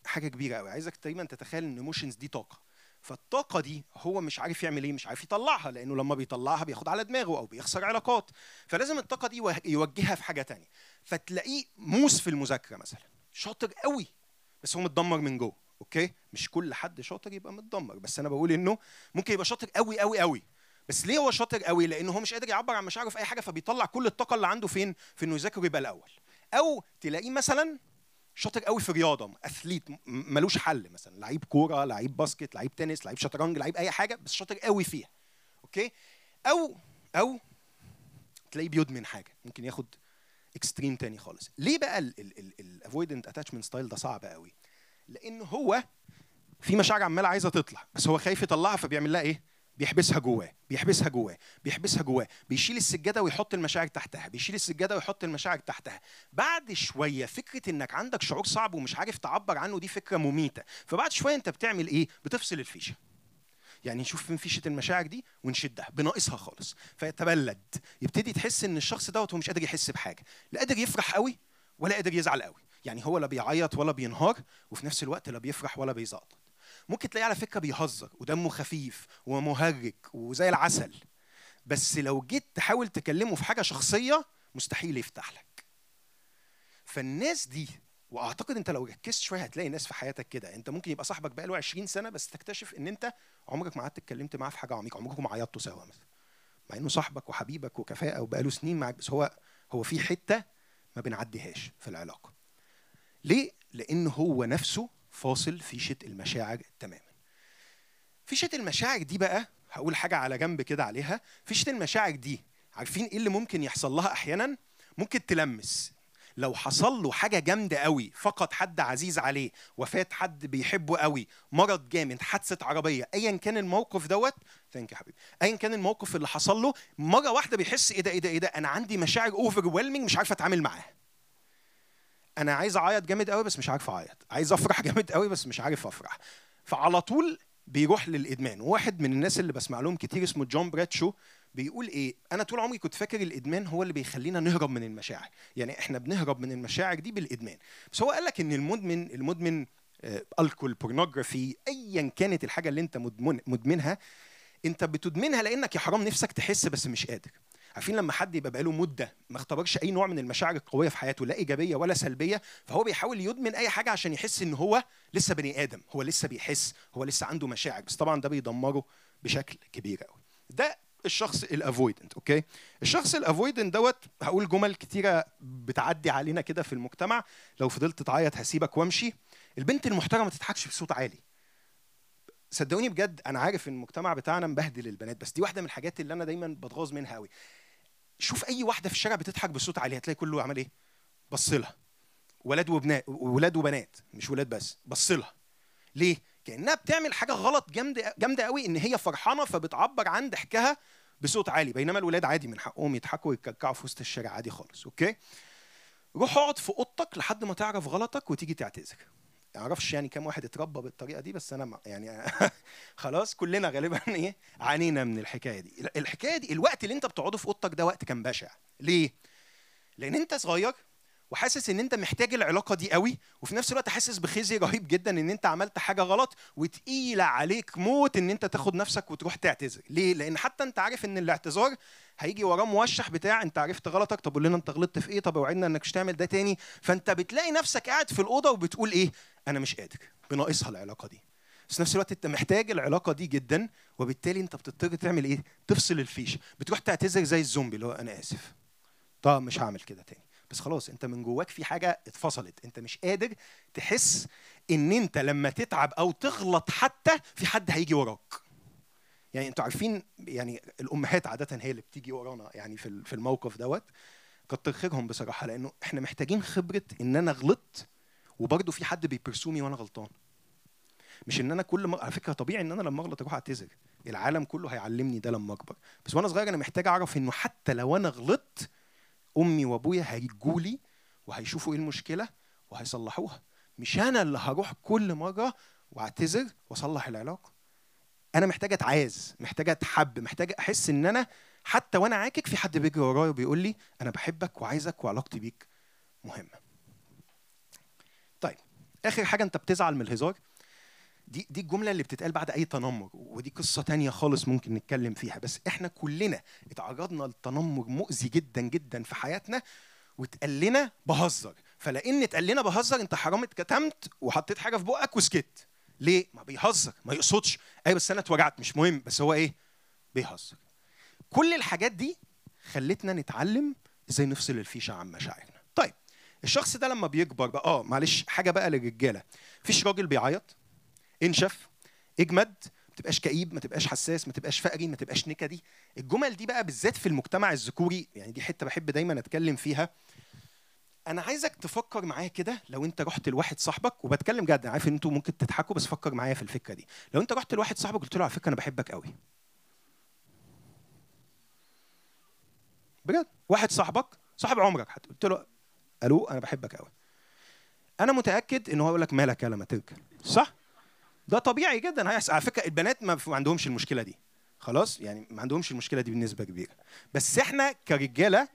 حاجة كبيرة قوي عايزك تقريبا تتخيل إن emotions دي طاقة. فالطاقة دي هو مش عارف يعمل إيه مش عارف يطلعها لأنه لما بيطلعها بياخد على دماغه أو بيخسر علاقات. فلازم الطاقة دي يوجهها في حاجة تانية. فتلاقيه موس في المذاكرة مثلا. شاطر قوي بس هو متدمر من جوه okay؟ مش كل حد شاطر يبقى متدمر بس أنا بقول إنه ممكن يبقى شاطر قوي قوي قوي. بس ليه هو شاطر قوي؟ لأنه هو مش قادر يعبر عن مشاعره في أي حاجة فبيطلع كل الطاقة اللي عنده فين؟ في إنه يذاكر ويبقى الأول. أو تلاقيه مثلا شاطر قوي في رياضه athlete ملوش حل مثلا. لعيب كورة لعيب basket لعيب تنس لعيب شطرنج لعيب أي حاجة بس شاطر قوي فيها okay؟ أو أو تلاقيه بيدمن حاجة. ممكن ياخد extreme تاني خالص. ليه بقى ال avoidant attachment style ده صعب قوي؟ لأن هو في مشاعر عمالة عايزة تطلع بس هو خايف يطلعها فبيعمل لها إيه؟ بيحبسها جواه بيحبسها جواه بيحبسها جواه بيشيل السجادة ويحط المشاعر تحتها بيشيل السجادة ويحط المشاعر تحتها. بعد شوية فكرة إنك عندك شعور صعب ومش عارف تعبر عنه دي فكرة مميتة. فبعد شوية أنت بتعمل إيه؟ بتفصل الفيشة. يعني نشوف فين فيشه المشاعر دي ونشدها بناقصها خالص. فيتبلد. يبتدي تحس إن الشخص دوت هو مش قادر يحس بحاجة. لا قادر يفرح قوي ولا قادر يزعل قوي. يعني هو لا بيعيط ولا بينهار وفي نفس الوقت لا بيفرح ولا بيزقطط ممكن تلاقيه على فكرة بيهزر ودمه خفيف ومهرج وزي العسل. بس لو جيت تحاول تكلمه في حاجة شخصية مستحيل يفتح لك. فالناس دي وأعتقد أنت لو ركزت شوية هتلاقي ناس في حياتك كده. أنت ممكن يبقى صاحبك بقاله 20 سنة بس تكتشف إن أنت عمرك ما قعدت اتكلمت معاه في حاجة عميقة. عمركم ما عيطتوا سوا مثلا. مع إنه صاحبك وحبيبك وكفاءة وبقاله سنين معاك بس هو هو في حتة ما بنعديهاش في العلاقة. ليه؟ لأن هو نفسه فاصل فيشه المشاعر تماما. فيشه المشاعر دي بقى هقول حاجة على جنب كده عليها. فيشه المشاعر دي عارفين إيه اللي ممكن يحصل لها أحيانا؟ ممكن تلمس. لو حصل له حاجة جامدة قوي فقد حد عزيز عليه وفاه حد بيحبه قوي مرض جامد حادثة عربية ايا كان الموقف دوت thank you يا حبيبي ايا كان الموقف اللي حصل له مرة واحدة بيحس إيه ده إيه ده إيه ده أنا عندي مشاعر over مش عارف أتعامل معاها. أنا عايز أعيط جامد قوي بس مش عارف أعيط عايز أفرح *laughs* جامد قوي بس مش عارف أفرح. فعلى طول بيروح للإدمان. واحد من الناس اللي بسمع لهم كتير اسمه جون براتشو بيقول إيه؟ أنا طول عمري كنت فاكر الإدمان هو اللي بيخلينا نهرب من المشاعر. يعني إحنا بنهرب من المشاعر دي بالإدمان. بس هو قال لك إن المدمن المدمن alcohol pornography ايا كانت الحاجة اللي أنت مدمن مدمنها أنت بتدمنها لأنك يا حرام نفسك تحس بس مش قادر. عارفين لما حد يبقى بقاله مدة ما اختبرش أي نوع من المشاعر القوية في حياته لا إيجابية ولا سلبية فهو بيحاول يدمن أي حاجة عشان يحس إن هو لسه بني آدم هو لسه بيحس هو لسه عنده مشاعر. بس طبعا ده بيدمره بشكل كبير قوي ده الشخص ال avoidant okay الشخص ال avoidant دوت هقول جمل كتيرة بتعدي علينا كده في المجتمع. لو فضلت تعيط هسيبك وامشي. البنت المحترمة ما تضحكش بصوت عالي. صدقوني بجد أنا عارف إن المجتمع بتاعنا مبهدل البنات بس دي واحدة من الحاجات اللي أنا دايما بتغاظ منها قوي شوف أي واحدة في الشارع بتضحك بصوت عالي هتلاقي كله عمل إيه؟ بص لها ولاد وبنات ولاد وبنات مش ولاد بس بص لها ليه؟ كأنها بتعمل حاجة غلط جامدة جامدة قوي إن هي فرحانة فبتعبر عن ضحكها بصوت عالي بينما الولاد عادي من حقهم يضحكوا ويتكعكعوا في وسط الشارع عادي خالص أوكي؟ روح اقعد في أوضتك لحد ما تعرف غلطك وتيجي تعتذر. أعرفش يعني كام واحد اتربى بالطريقة دي بس أنا يعني *laughs* خلاص كلنا غالبا *laughs* إيه عانينا من الحكاية دي. الحكاية دي الوقت اللي أنت بتقعده في أوضتك ده وقت كان بشع. ليه؟ لأن أنت صغير وحاسس إن أنت محتاج العلاقة دي قوي وفي نفس الوقت حاسس بخزي رهيب جدا إن أنت عملت حاجة غلط وتقيله عليك موت إن أنت تاخد نفسك وتروح تعتذر. ليه؟ لأن حتى أنت عارف إن الاعتذار هيجي وراه موشح بتاع أنت عرفت غلطك طب قول لنا أنت غلطت في إيه؟ طب أوعدنا إنك مش تعمل ده تاني. فأنت بتلاقي نفسك قاعد في الأوضة وبتقول إيه؟ أنا مش قادر بناقصها العلاقة دي. بس نفس الوقت أنت محتاج العلاقة دي جدا وبالتالي أنت بتضطر تعمل إيه؟ تفصل الفيشه بتروح تعتذر زي الزومبي اللي هو أنا آسف. طب مش هعمل كده تاني. بس خلاص انت من جواك في حاجة اتفصلت. انت مش قادر تحس ان انت لما تتعب أو تغلط حتى في حد هيجي وراك. يعني أنتوا عارفين يعني الأمهات عادة هي اللي بتيجي ورانا يعني في في الموقف دوت. كتر خيرهم بصراحة لأنه إحنا محتاجين خبرة إن أنا غلطت وبرده في حد بيبرسومي وأنا غلطان. مش إن أنا كل ما على فكرة طبيعي إن أنا لما أغلط أروح أعتذر. العالم كله هيعلمني ده لما أكبر. بس وأنا صغير أنا محتاج أعرف إنه حتى لو أنا غلطت أمي وأبويا هيجوا لي وهيشوفوا إيه المشكلة وهيصلحوها. مش أنا اللي هروح كل مرة وأعتذر وأصلح العلاقة. أنا محتاج أتعاز محتاج أتحب محتاج أحس إن أنا حتى وأنا عاكك في حد بيجري ورايا وبيقول لي أنا بحبك وعايزك وعلاقتي بيك مهمة. طيب آخر حاجة أنت بتزعل من الهزار؟ دي دي الجملة اللي بتتقال بعد أي تنمر ودي قصة تانية خالص ممكن نتكلم فيها. بس إحنا كلنا اتعرضنا لتنمر مؤذي جدا جدا في حياتنا واتقال لنا بهزر. فلأن اتقال لنا بهزر أنت حرام اتكتمت وحطيت حاجة في بقك وسكت. ليه؟ ما بيهزر ما يقصدش. أي بس أنا اتوجعت مش مهم بس هو إيه؟ بيهزر. كل الحاجات دي خلتنا نتعلم إزاي نفصل الفيشة عن مشاعرنا. طيب الشخص ده لما بيكبر بقى آه معلش حاجة بقى للرجالة. فيش راجل بيعيط؟ انشف اجمد ما تبقاش كئيب ما تبقاش حساس ما تبقاش فقري ما تبقاش نكدي. الجمل دي بقى بالذات في المجتمع الذكوري يعني دي حتة بحب دايما أتكلم فيها. أنا عايزك تفكر معايا كده لو أنت رحت لواحد صاحبك وبتكلم جد عارف إن أنتوا ممكن تضحكوا بس فكر معايا في الفكرة دي. لو أنت رحت لواحد صاحبك قلت له على فكرة أنا بحبك قوي. بجد؟ واحد صاحبك صاحب عمرك حتى قلت له ألو أنا بحبك قوي. أنا متأكد إن هو يقول لك مالك يا لما تركن صح؟ ده طبيعي جدا هيحصل. على فكرة البنات ما عندهمش المشكلة دي. خلاص؟ يعني ما عندهمش المشكلة دي بنسبة كبيرة. بس إحنا كرجالة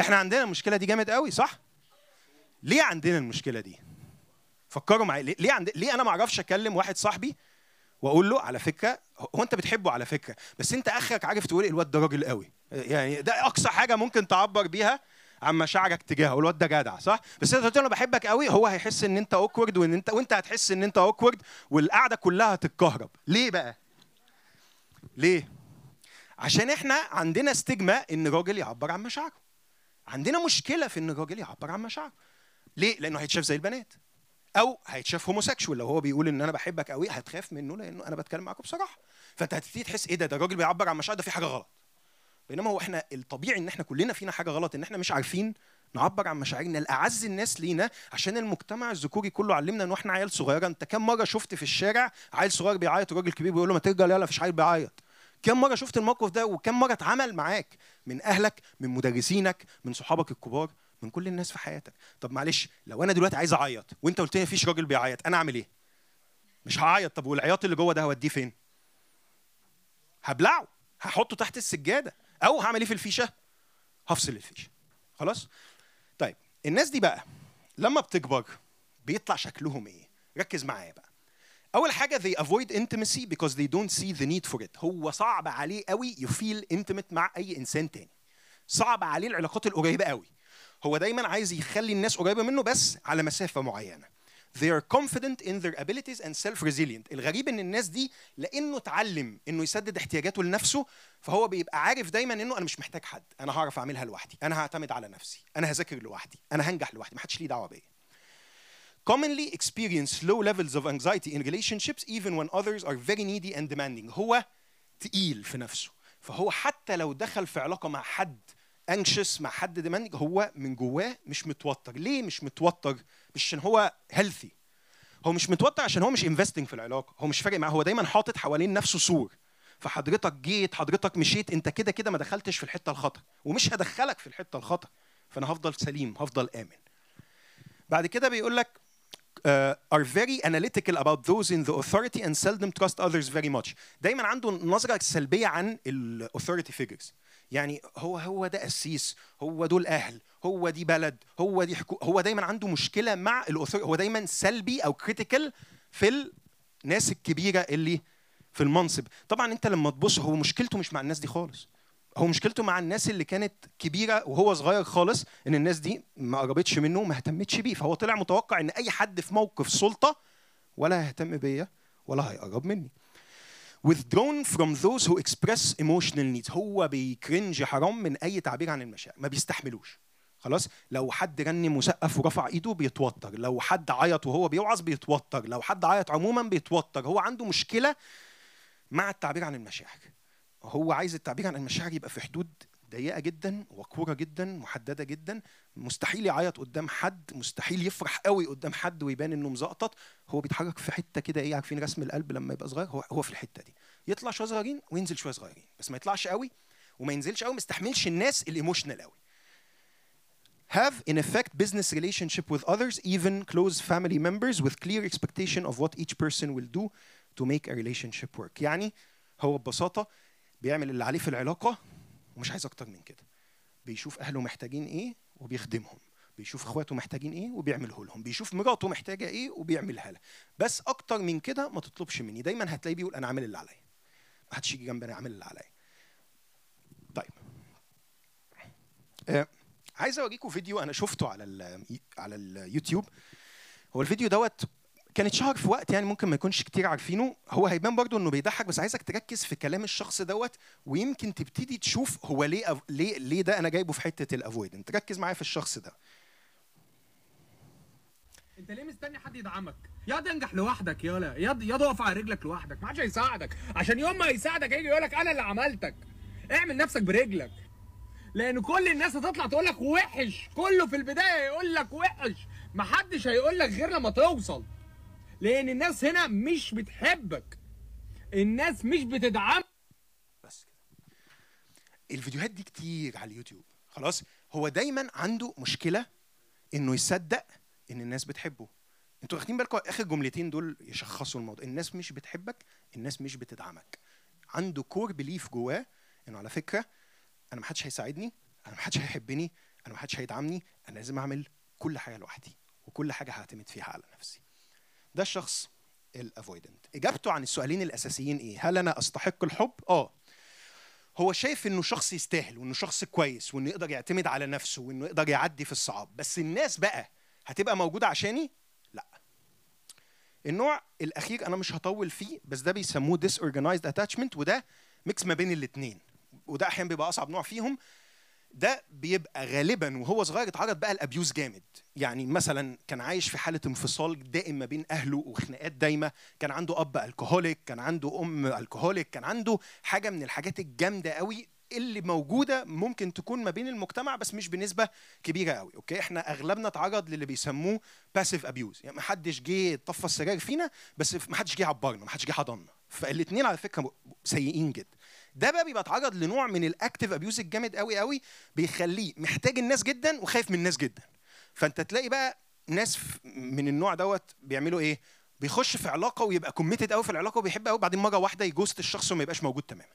إحنا عندنا المشكلة دي جامد قوي صح؟ ليه عندنا المشكلة دي؟ فكروا معايا. ليه عند... ليه أنا ما أعرفش أكلم واحد صاحبي وأقول له على فكرة؟ هو أنت بتحبه على فكرة بس أنت آخرك عارف تقول الواد ده راجل قوي. يعني ده أقصى حاجة ممكن تعبر بيها عن مشاعرك تجاهه. الواد ده جدع صح؟ بس انت قلت له بحبك قوي هو هيحس إن أنت awkward وإن انت وأنت هتحس إن أنت awkward والقعدة كلها هتتكهرب. ليه بقى؟ ليه؟ عشان إحنا عندنا استجمة إن الراجل يعبر عن مشاعره. عندنا مشكلة في إن الراجل يعبر عن مشاعره. ليه؟ لأنه هيتشاف زي البنات. أو هيتشاف هوموسيكشوال لو هو بيقول إن أنا بحبك قوي هتخاف منه لأنه أنا بتكلم معاكم بصراحة. فأنت هتبتدي تحس إيه ده؟ ده الراجل بيعبر عن مشاعره ده في حاجة غلط. بينما هو إحنا الطبيعي إن إحنا كلنا فينا حاجة غلط إن إحنا مش عارفين نعبر عن مشاعرنا. الأعز الناس لينا عشان المجتمع الذكوري كله علمنا إن إحنا عيال صغيرة. أنت كم مرة شفت في الشارع عيل صغير بيعيط وراجل كبير بيقول له ما ترجع يلا مفيش عيل بيعيط. كم مرة شفت الموقف ده وكم مرة اتعمل معاك؟ من أهلك من مدرسينك من صحابك الكبار من كل الناس في حياتك. طب معلش لو أنا دلوقتي عايز أعيط وأنت قلت لي مفيش راجل بيعيط أنا أعمل إيه؟ مش هعيط. طب والعياط اللي جوه ده هوديه فين؟ هبلعه. هحطه تحت السجادة. أو هعمل إيه في الفيشة؟ هفصل الفيشة. خلاص؟ طيب الناس دي بقى لما بتكبر بيطلع شكلهم إيه؟ ركز معايا بقى. أول حاجة they avoid intimacy because they don't see the need for it. هو صعب عليه قوي يفيل intimate مع أي إنسان تاني. صعب عليه العلاقات القريبة قوي. هو دايما عايز يخلي الناس قريبة منه بس على مسافة معينة. They are confident in their abilities and self resilient الغريب إن الناس دي لأنه اتعلم إنه يسدد احتياجاته لنفسه فهو بيبقى عارف دايما إنه أنا مش محتاج حد أنا هعرف أعملها لوحدي أنا هعتمد على نفسي أنا هذاكر لوحدي أنا هنجح لوحدي محدش ليه دعوة بيا. Commonly experience low levels of anxiety in relationships even when others are very needy and demanding. هو تقيل في نفسه. فهو حتى لو دخل في علاقة مع حد anxious مع حد demanding هو من جواه مش متوتر. ليه مش متوتر؟ مش عشان هو healthy. هو مش متوتر عشان هو مش investing في العلاقة. هو مش فارق معاه. هو دايما حاطط حوالين نفسه سور. فحضرتك جيت حضرتك مشيت انت كده كده ما دخلتش في الحتة الخطر ومش هدخلك في الحتة الخطر فأنا هفضل سليم هفضل آمن. بعد كده بيقول لك uh, are very analytical about those in the authority and seldom trust others very much. دايما عنده نظرة سلبية عن ال figures. يعني هو هو ده قسيس هو دول أهل هو دي بلد هو دي حكو هو دايما عنده مشكلة مع ال authority هو دايما سلبي أو critical في الناس الكبيرة اللي في المنصب. طبعا أنت لما تبص هو مشكلته مش مع الناس دي خالص. هو مشكلته مع الناس اللي كانت كبيرة وهو صغير خالص إن الناس دي ما قربتش منه وما اهتمتش بيه. فهو طلع متوقع إن أي حد في موقف سلطة ولا هيهتم بيا ولا هيقرب مني. Withdrawn from those who express emotional needs. هو بيكرنج حرام من أي تعبير عن المشاعر. ما بيستحملوش. خلاص؟ لو حد رنم وسقف ورفع إيده بيتوتر. لو حد عيط وهو بيوعظ بيتوتر. لو حد عيط عموما بيتوتر. هو عنده مشكلة مع التعبير عن المشاعر. هو عايز التعبير عن المشاعر يبقى في حدود ضيقة جدا وقوره جدا محددة جدا. مستحيل يعيط قدام حد مستحيل يفرح قوي قدام حد ويبان إنه مزقطط. هو بيتحرك في حتة كده إيه عارفين رسم القلب لما يبقى صغير؟ هو هو في الحتة دي. يطلع شوية صغيرين وينزل شوية صغيرين بس ما يطلعش قوي وما ينزلش قوي ما يستحملش الناس الايموشنال قوي. Have in effect business relationship with others even close family members with clear expectation of what each person will do to make a relationship work. يعني هو ببساطة بيعمل اللي عليه في العلاقة ومش عايز أكتر من كده. بيشوف أهله محتاجين إيه؟ وبيخدمهم. بيشوف اخواته محتاجين إيه وبيعمله لهم. بيشوف مراته محتاجة إيه وبيعملها لها. بس أكتر من كده ما تطلبش مني. دايما هتلاقيه بيقول أنا عامل اللي عليا. ما حدش يجي جنبي أنا عامل اللي عليا. طيب. آه عايز أوريكم فيديو أنا شفته على على اليوتيوب. هو الفيديو دوت كان اتشهر في وقت يعني ممكن ما يكونش كتير عارفينه. هو هيبان برضو إنه بيضحك بس عايزك تركز في كلام الشخص دوت ويمكن تبتدي تشوف هو ليه أف... ليه ليه ده أنا جايبه في حتة ال avoidant. ركز معايا في الشخص ده. أنت ليه مستني حد يدعمك؟ يا تنجح لوحدك يالا يا يا تقف على رجلك لوحدك ما حدش هيساعدك. عشان يوم ما يساعدك هيجي يقول لك أنا اللي عملتك. اعمل نفسك برجلك. لأن كل الناس هتطلع تقول لك وحش. كله في البداية يقول لك وحش. ما حدش هيقول لك غير لما توصل. لأن الناس هنا مش بتحبك. الناس مش بتدعمك. بس كده. الفيديوهات دي كتير على اليوتيوب. خلاص هو دايما عنده مشكلة إنه يصدق إن الناس بتحبه. أنتوا واخدين بالكم آخر جملتين دول يشخصوا الموضوع. الناس مش بتحبك الناس مش بتدعمك. عنده كور بليف جواه إنه على فكرة أنا ما حدش هيساعدني أنا ما حدش هيحبني أنا ما حدش هيدعمني أنا لازم أعمل كل حاجة لوحدي وكل حاجة هعتمد فيها على نفسي. ده الشخص الافويدنت إجابته عن السؤالين الأساسيين إيه؟ هل أنا أستحق الحب؟ آه. هو شايف إنه شخص يستاهل وإنه شخص كويس وإنه يقدر يعتمد على نفسه وإنه يقدر يعدي في الصعاب. بس الناس بقى هتبقى موجودة عشاني؟ لا. النوع الأخير أنا مش هطول فيه بس ده بيسموه disorganized attachment وده mix ما بين الاثنين وده أحيانا بيبقى أصعب نوع فيهم ده بيبقى غالبا وهو صغير اتعرض بقى ل abuse جامد. يعني مثلا كان عايش في حالة انفصال دائم ما بين أهله وخناقات دايمة. كان عنده أب alcoholic كان عنده أم alcoholic كان عنده حاجة من الحاجات الجامدة قوي اللي موجودة ممكن تكون ما بين المجتمع بس مش بنسبة كبيرة قوي. okay؟ إحنا أغلبنا اتعرض للي بيسموه passive abuse يعني ما حدش جه طفى السجاير فينا بس ما حدش جه عبرنا ما حدش جه حضننا. فالاثنين على فكرة سيئين جدا. ده بقى بيبقى اتعرض لنوع من ال active abuse الجامد قوي قوي بيخليه محتاج الناس جدا وخايف من الناس جدا. فأنت تلاقي بقى ناس من النوع دوت بيعملوا إيه؟ بيخش في علاقة ويبقى committed قوي في العلاقة وبيحب قوي بعدين مرة واحدة ي ghost الشخص وما يبقاش موجود تماما.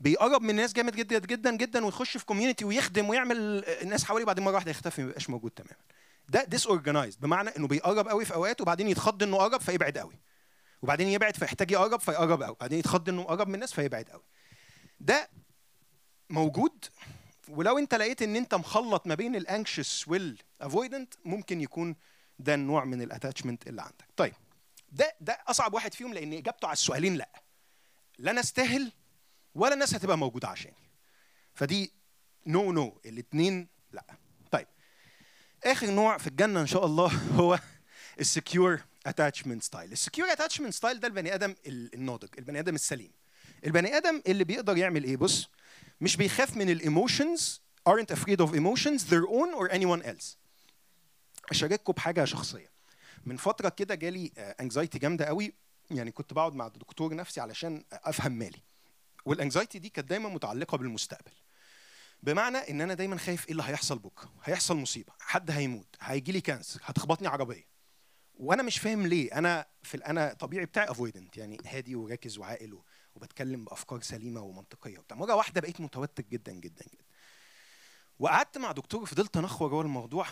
بيقرب من الناس جامد جدا جدا جدا ويخش في community ويخدم ويعمل الناس حواليه بعدين مرة واحدة يختفي ما يبقاش موجود تماما. ده disorganized بمعنى إنه بيقرب قوي في أوقات وبعدين يتخض إنه قرب فيبعد قوي. وبعدين يبعد فيحتاج يقرب فيقرب قوي. بعدين يتخض إنه قرب من الناس فيبعد قوي. ده موجود. ولو أنت لقيت إن أنت مخلط ما بين ال anxious وال avoidant ممكن يكون ده النوع من ال attachment اللي عندك. طيب ده ده أصعب واحد فيهم لأن إجابته على السؤالين لأ. لا أنا استاهل ولا الناس هتبقى موجودة عشاني. فدي no no الاثنين لأ. طيب آخر نوع في الجنة إن شاء الله هو ال secure attachment style ال secure attachment style ده البني آدم ال- الناضج البني آدم السليم. البني آدم اللي بيقدر يعمل إيه؟ بص مش بيخاف من ال emotions aren't afraid of emotions their own or anyone else. أشارككم بحاجة شخصية. من فترة كده جالي anxiety جامدة قوي. يعني كنت بقعد مع دكتور نفسي علشان أفهم مالي. وال anxiety دي كانت دايما متعلقة بالمستقبل. بمعنى إن أنا دايما خايف إيه اللي هيحصل بكرة؟ هيحصل مصيبة حد هيموت هيجي لي cancer هتخبطني عربية. وأنا مش فاهم ليه. أنا في أنا طبيعي بتاعي avoidant يعني هادي وراكز وعاقل وبتكلم بأفكار سليمة ومنطقية وبتاع. مرة واحدة بقيت متوتر جدا جدا جدا. وقعدت مع دكتور وفضلت أنخور جوه الموضوع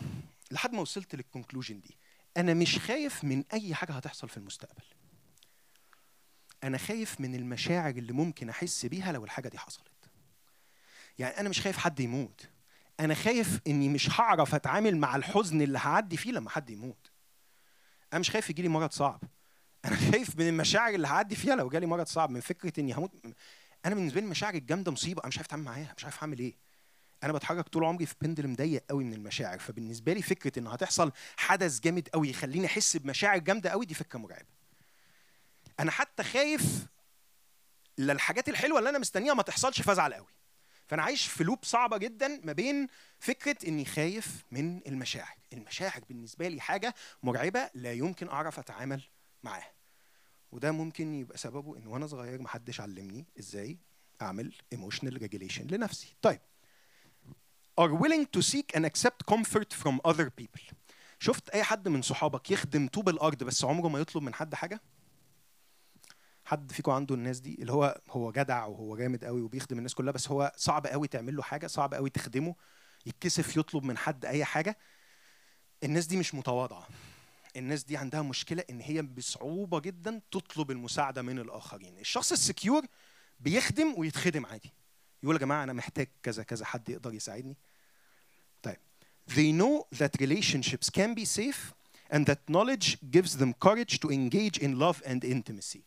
لحد ما وصلت لل conclusion دي. أنا مش خايف من أي حاجة هتحصل في المستقبل. أنا خايف من المشاعر اللي ممكن أحس بيها لو الحاجة دي حصلت. يعني أنا مش خايف حد يموت. أنا خايف إني مش هعرف أتعامل مع الحزن اللي هعدي فيه لما حد يموت. أنا مش خايف يجيلي مرض صعب. أنا *laughs* خايف من المشاعر اللي هعدي فيها لو جالي مرض صعب من فكرة إني هموت. أنا بالنسبة لي المشاعر الجامدة مصيبة أنا مش عارف أتعامل معاها مش عارف أعمل إيه. أنا بتحرك طول عمري في بندلم ضيق قوي من المشاعر. فبالنسبة لي فكرة انه هتحصل حدث جامد قوي يخليني أحس بمشاعر جامدة قوي دي فكرة مرعبة. أنا حتى خايف للحاجات الحلوة اللي أنا مستنيها ما تحصلش فازعل قوي. فأنا عايش في لوب صعبة جدا ما بين فكرة إني خايف من المشاعر. المشاعر بالنسبة لي حاجة مرعبه لا يمكن أعرف أتعامل معاها. وده ممكن يبقى سببه إن وأنا صغير محدش علمني إزاي أعمل emotional regulation لنفسي. طيب. Are willing to seek and accept comfort from other people. شفت أي حد من صحابك يخدم طوب الأرض بس عمره ما يطلب من حد حاجة؟ حد فيكم عنده الناس دي اللي هو هو جدع وهو جامد قوي وبيخدم الناس كلها بس هو صعب قوي تعمل له حاجة صعب قوي تخدمه يتكسف يطلب من حد أي حاجة. الناس دي مش متواضعة. الناس دي عندها مشكلة إن هي بصعوبة جدا تطلب المساعدة من الآخرين. الشخص السكيور بيخدم ويتخدم عادي. يقول يا جماعة أنا محتاج كذا كذا حد يقدر يساعدني. طيب they know that relationships can be safe and that knowledge gives them courage to engage in love and intimacy.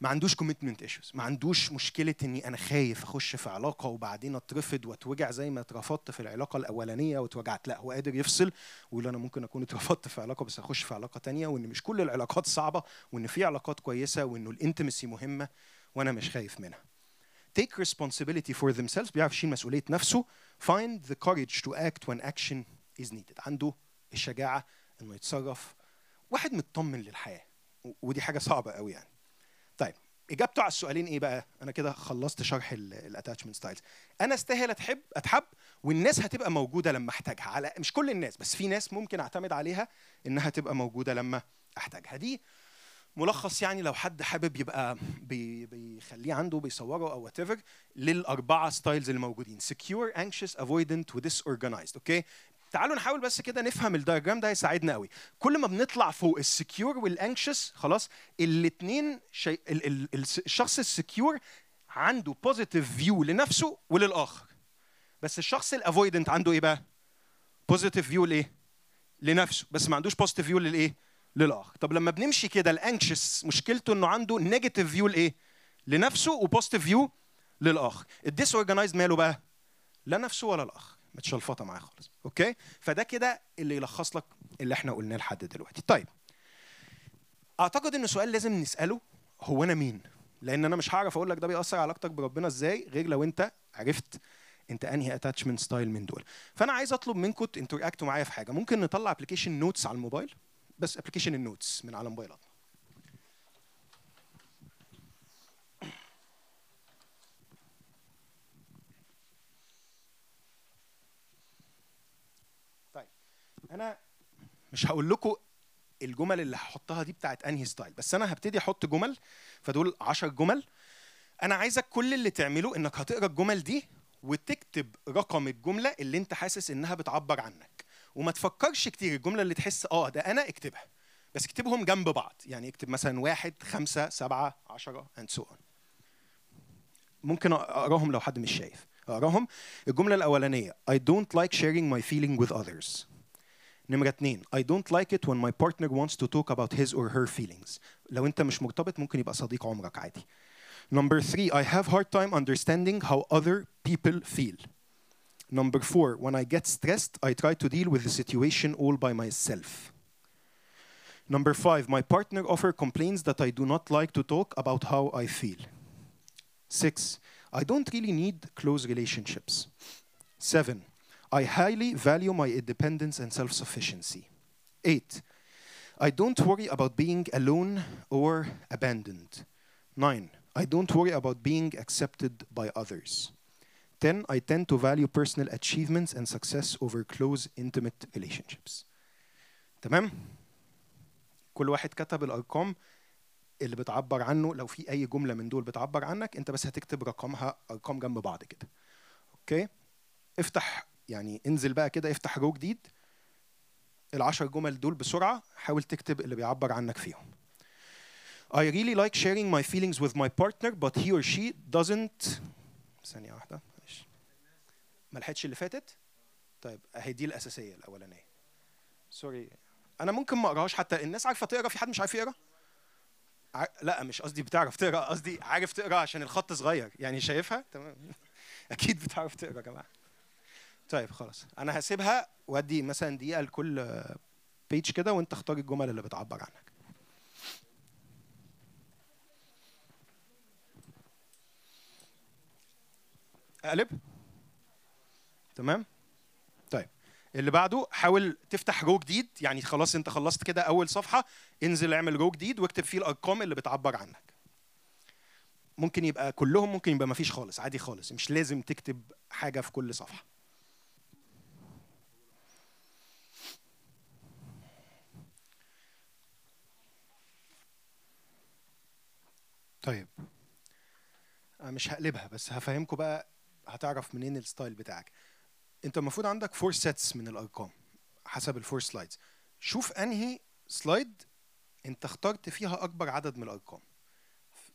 ما عندوش commitment issues. ما عندوش مشكلة إني أنا خايف أخش في علاقة وبعدين أترفض وأتوجع زي ما اترفضت في العلاقة الأولانية واتوجعت. لا هو قادر يفصل ويقول أنا ممكن أكون اترفضت في علاقة بس اخش في علاقة تانية وإن مش كل العلاقات صعبة وإن في علاقات كويسة وإنه الانتمسي مهمة وأنا مش خايف منها. Take responsibility for themselves. بيعرف يشيل مسؤولية نفسه. Find the courage to act when action is needed. عنده الشجاعة إنه يتصرف. واحد مطمن للحياة. ودي حاجة صعبة قوي يعني. طيب إجابته على السؤالين إيه بقى؟ أنا كده خلصت شرح ال attachment styles أنا استاهل أتحب أتحب والناس هتبقى موجودة لما أحتاجها. على مش كل الناس بس في ناس ممكن أعتمد عليها إنها تبقى موجودة لما أحتاجها. دي ملخص يعني لو حد حابب يبقى بيخليه عنده بيصوره أو whatever لل أربعة styles اللي موجودين. Secure anxious avoidant و disorganized. أوكي؟ تعالوا نحاول بس كده نفهم ال diagram ده هيساعدنا قوي. كل ما بنطلع فوق ال secure وال anxious خلاص الاثنين شي... ال... ال... ال... الشخص ال secure عنده positive view لنفسه وللآخر. بس الشخص ال avoidant عنده إيه بقى؟ positive view لإيه؟ لنفسه. بس ما عندوش positive view للإيه؟ للآخر. طب لما بنمشي كده ال anxious مشكلته إنه عنده negative view لإيه؟ لنفسه و positive view للآخر. ال disorganized ماله بقى؟ لا نفسه ولا الآخر. متشلفطة معاه خالص. أوكي؟ فده كده اللي يلخص لك اللي إحنا قلناه لحد دلوقتي. طيب أعتقد ان سؤال لازم نسأله هو أنا مين؟ لأن أنا مش هعرف أقول لك ده بيأثر علاقتك بربنا إزاي غير لو أنت عرفت أنت أنهي attachment style من دول. فأنا عايز أطلب منكم ت interact وا معايا في حاجة. ممكن نطلع application notes على الموبايل؟ بس application ال notes من على موبايلاتنا. أنا مش هقول لكم الجمل اللي هحطها دي بتاعت أنهي ستايل بس أنا هبتدي أحط جمل فدول 10 جمل. أنا عايزك كل اللي تعمله إنك هتقرأ الجمل دي وتكتب رقم الجملة اللي أنت حاسس إنها بتعبر عنك. وما تفكرش كتير الجملة اللي تحس آه ده أنا اكتبها. بس اكتبهم جنب بعض يعني اكتب مثلا واحد خمسة سبعة عشرة so on. ممكن أقراهم لو حد مش شايف. أقراهم. الجملة الأولانية I don't like sharing my feeling with others. نمرة اتنين I don't like it when my partner wants to talk about his or her feelings لو انت مش مرتبط ممكن يبقى صديق عمرك عادي Number three, I have hard time understanding how other people feel. Number four, when I get stressed, I try to deal with the situation all by myself. Number five, my partner often complains that I do not like to talk about how I feel. Six, I don't really need close relationships. Seven, I highly value my independence and self sufficiency. Eight, I don't worry about being alone or abandoned. Nine, I don't worry about being accepted by others. 10. I tend to value personal achievements and success over close, intimate relationships. تمام؟ كل واحد كتب الأرقام اللي بتعبر عنه لو في أي جملة من دول بتعبر عنك أنت بس هتكتب رقمها أرقام جنب بعض كده. أوكي؟ افتح يعني انزل بقى كده افتح رو جديد. العشر جمل دول بسرعة حاول تكتب اللي بيعبر عنك فيهم. I really like sharing my feelings with my partner but he or she doesn't. ثانية واحدة معلش. ما لحقتش اللي فاتت؟ طيب أهي دي الأساسية الأولانية. سوري أنا ممكن ما أقراهاش حتى. الناس عارفة تقرأ؟ في حد مش عارف يقرأ؟ لا مش قصدي بتعرف تقرأ قصدي عارف تقرأ عشان الخط صغير. يعني شايفها؟ تمام. *laughs* أكيد بتعرف تقرأ يا جماعة. طيب خلاص. أنا هسيبها وأدي مثلا دقيقة لكل بيج كده وأنت اختار الجمل اللي بتعبر عنك. أقلب؟ تمام؟ طيب. اللي بعده حاول تفتح رو جديد. يعني خلاص أنت خلصت كده أول صفحة. انزل اعمل رو جديد واكتب فيه الأرقام اللي بتعبر عنك. ممكن يبقى كلهم ممكن يبقى مفيش خالص عادي خالص. مش لازم تكتب حاجة في كل صفحة. طيب. أنا مش هقلبها بس هفهمكم بقى هتعرف منين ال style بتاعك. انت المفروض عندك four sets من الأرقام حسب ال four slides شوف أنهي slide انت اخترت فيها أكبر عدد من الأرقام.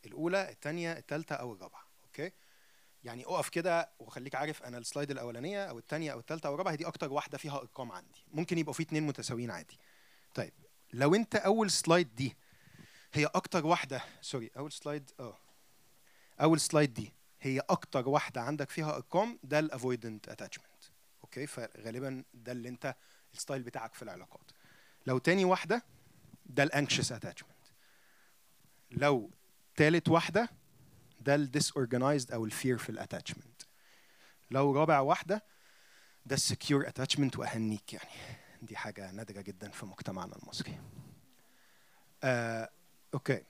الأولى الثانية الثالثه أو الرابعة أوكي؟ يعني اقف كده وخليك عارف أنا ال slide الأولانية أو الثانية أو الثالثه أو الرابعة دي أكتر واحدة فيها أرقام عندي. ممكن يبقوا في اتنين متساويين عادي. طيب لو انت أول slide دي هي أكتر واحدة sorry أول slide آه. أول slide دي هي أكتر واحدة عندك فيها أرقام ده ال avoidant attachment أوكي؟ فغالبا ده اللي أنت ال style بتاعك في العلاقات. لو تاني واحدة ده ال anxious attachment لو تالت واحدة ده ال disorganized أو ال fearful attachment لو رابع واحدة ده ال secure attachment وأهنيك يعني. دي حاجة نادرة جدا في مجتمعنا المصري. آه، أوكي.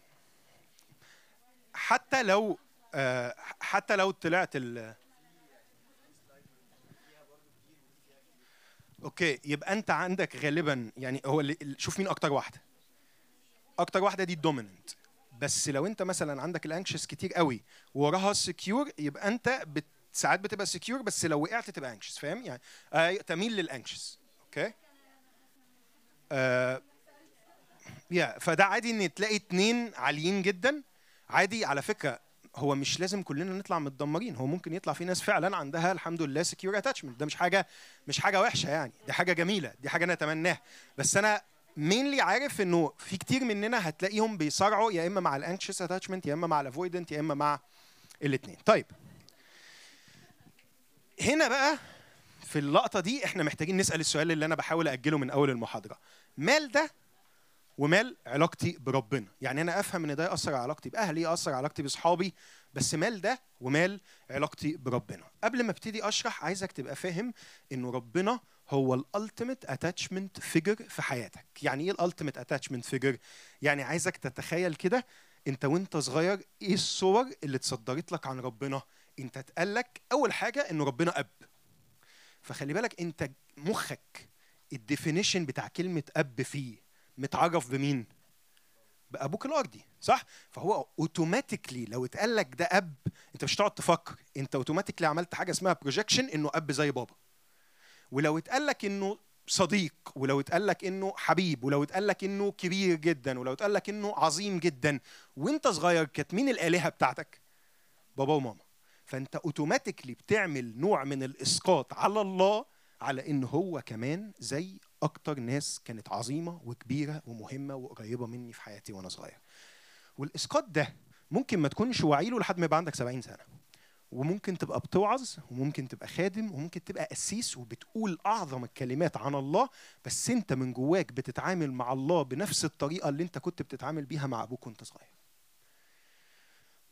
حتى لو آه، حتى لو طلعت ال أوكي يبقى أنت عندك غالبا يعني هو اللي ال- شوف مين أكتر واحدة. أكتر واحدة دي ال dominant بس لو أنت مثلا عندك ال anxious كتير قوي وراها ال secure يبقى أنت ساعات بتبقى secure بس لو وقعت تبقى anxious فاهم؟ يعني آه تميل لل anxious أوكي؟ آه يا فده عادي إن تلاقي اتنين عاليين جدا. عادي على فكرة هو مش لازم كلنا نطلع متدمرين. هو ممكن يطلع في ناس فعلا عندها الحمد لله secure attachment ده مش حاجة مش حاجة وحشة يعني. دي حاجة جميلة دي حاجة نتمناها. بس أنا mainly عارف إنه في كتير مننا هتلاقيهم بيصارعوا يا إما مع ال anxious attachment يا إما مع الافويدنت يا إما مع الاثنين طيب. هنا بقى في اللقطة دي إحنا محتاجين نسأل السؤال اللي أنا بحاول أجله من أول المحاضرة. مال ده ومال علاقتي بربنا. يعني أنا أفهم إن ده يأثر على علاقتي بأهلي يأثر على علاقتي بأصحابي بس مال ده ومال علاقتي بربنا. قبل ما أبتدي أشرح عايزك تبقى فاهم انه ربنا هو ال ultimate attachment figure في حياتك. يعني إيه ال ultimate attachment figure يعني عايزك تتخيل كده أنت وأنت صغير إيه الصور اللي اتصدرت لك عن ربنا؟ أنت اتقالك أول حاجة انه ربنا أب. فخلي بالك أنت مخك ال definition بتاع كلمة أب فيه. متعرف بمين؟ بأبوك الأرضي صح؟ فهو automatically لو اتقال لك ده أب أنت مش هتقعد تفكر. أنت automatically عملت حاجة اسمها projection إنه أب زي بابا. ولو اتقال لك إنه صديق ولو اتقال لك إنه حبيب ولو اتقال لك إنه كبير جدا ولو اتقال لك إنه عظيم جدا وأنت صغير كانت مين الآلهة بتاعتك؟ بابا وماما. فأنت automatically بتعمل نوع من الإسقاط على الله على إن هو كمان زي أكتر ناس كانت عظيمة وكبيرة ومهمة وقريبة مني في حياتي وأنا صغير. والإسقاط ده ممكن ما تكونش واعي له لحد ما يبقى عندك 70 سنة. وممكن تبقى بتوعظ وممكن تبقى خادم وممكن تبقى قسيس وبتقول أعظم الكلمات عن الله بس أنت من جواك بتتعامل مع الله بنفس الطريقة اللي أنت كنت بتتعامل بيها مع أبوك وأنت صغير.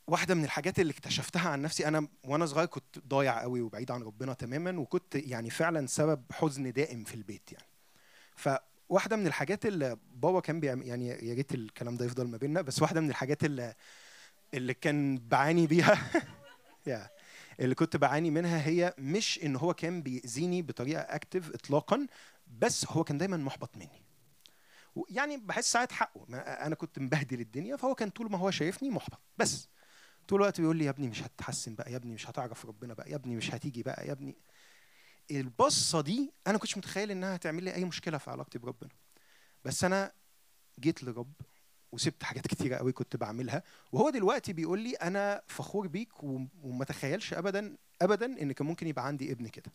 واحدة من الحاجات اللي اكتشفتها عن نفسي أنا وأنا صغير كنت ضايع قوي وبعيد عن ربنا تماما وكنت يعني فعلا سبب حزن دائم في البيت يعني. فواحدة من الحاجات اللي بابا كان بيعمل يعني يا ريت الكلام ده يفضل ما بيننا بس واحدة من الحاجات اللي اللي كان بعاني بيها *laughs* يا اللي كنت بعاني منها هي مش إن هو كان بيأذيني بطريقة اكتف اطلاقا بس هو كان دايما محبط مني. يعني بحس ساعات حقه أنا كنت مبهدل الدنيا فهو كان طول ما هو شايفني محبط. بس طول الوقت بيقول لي يا ابني مش هتتحسن بقى يا ابني مش هتعرف ربنا بقى يا ابني مش هتيجي بقى يا ابني البصة دي أنا كنتش متخيل إنها هتعمل لي أي مشكلة في علاقتي بربنا. بس أنا جيت لرب وسبت حاجات كتيرة قوي كنت بعملها وهو دلوقتي بيقول لي أنا فخور بيك وما تخيلش ابدا ابدا إن كان ممكن يبقى عندي ابن كده.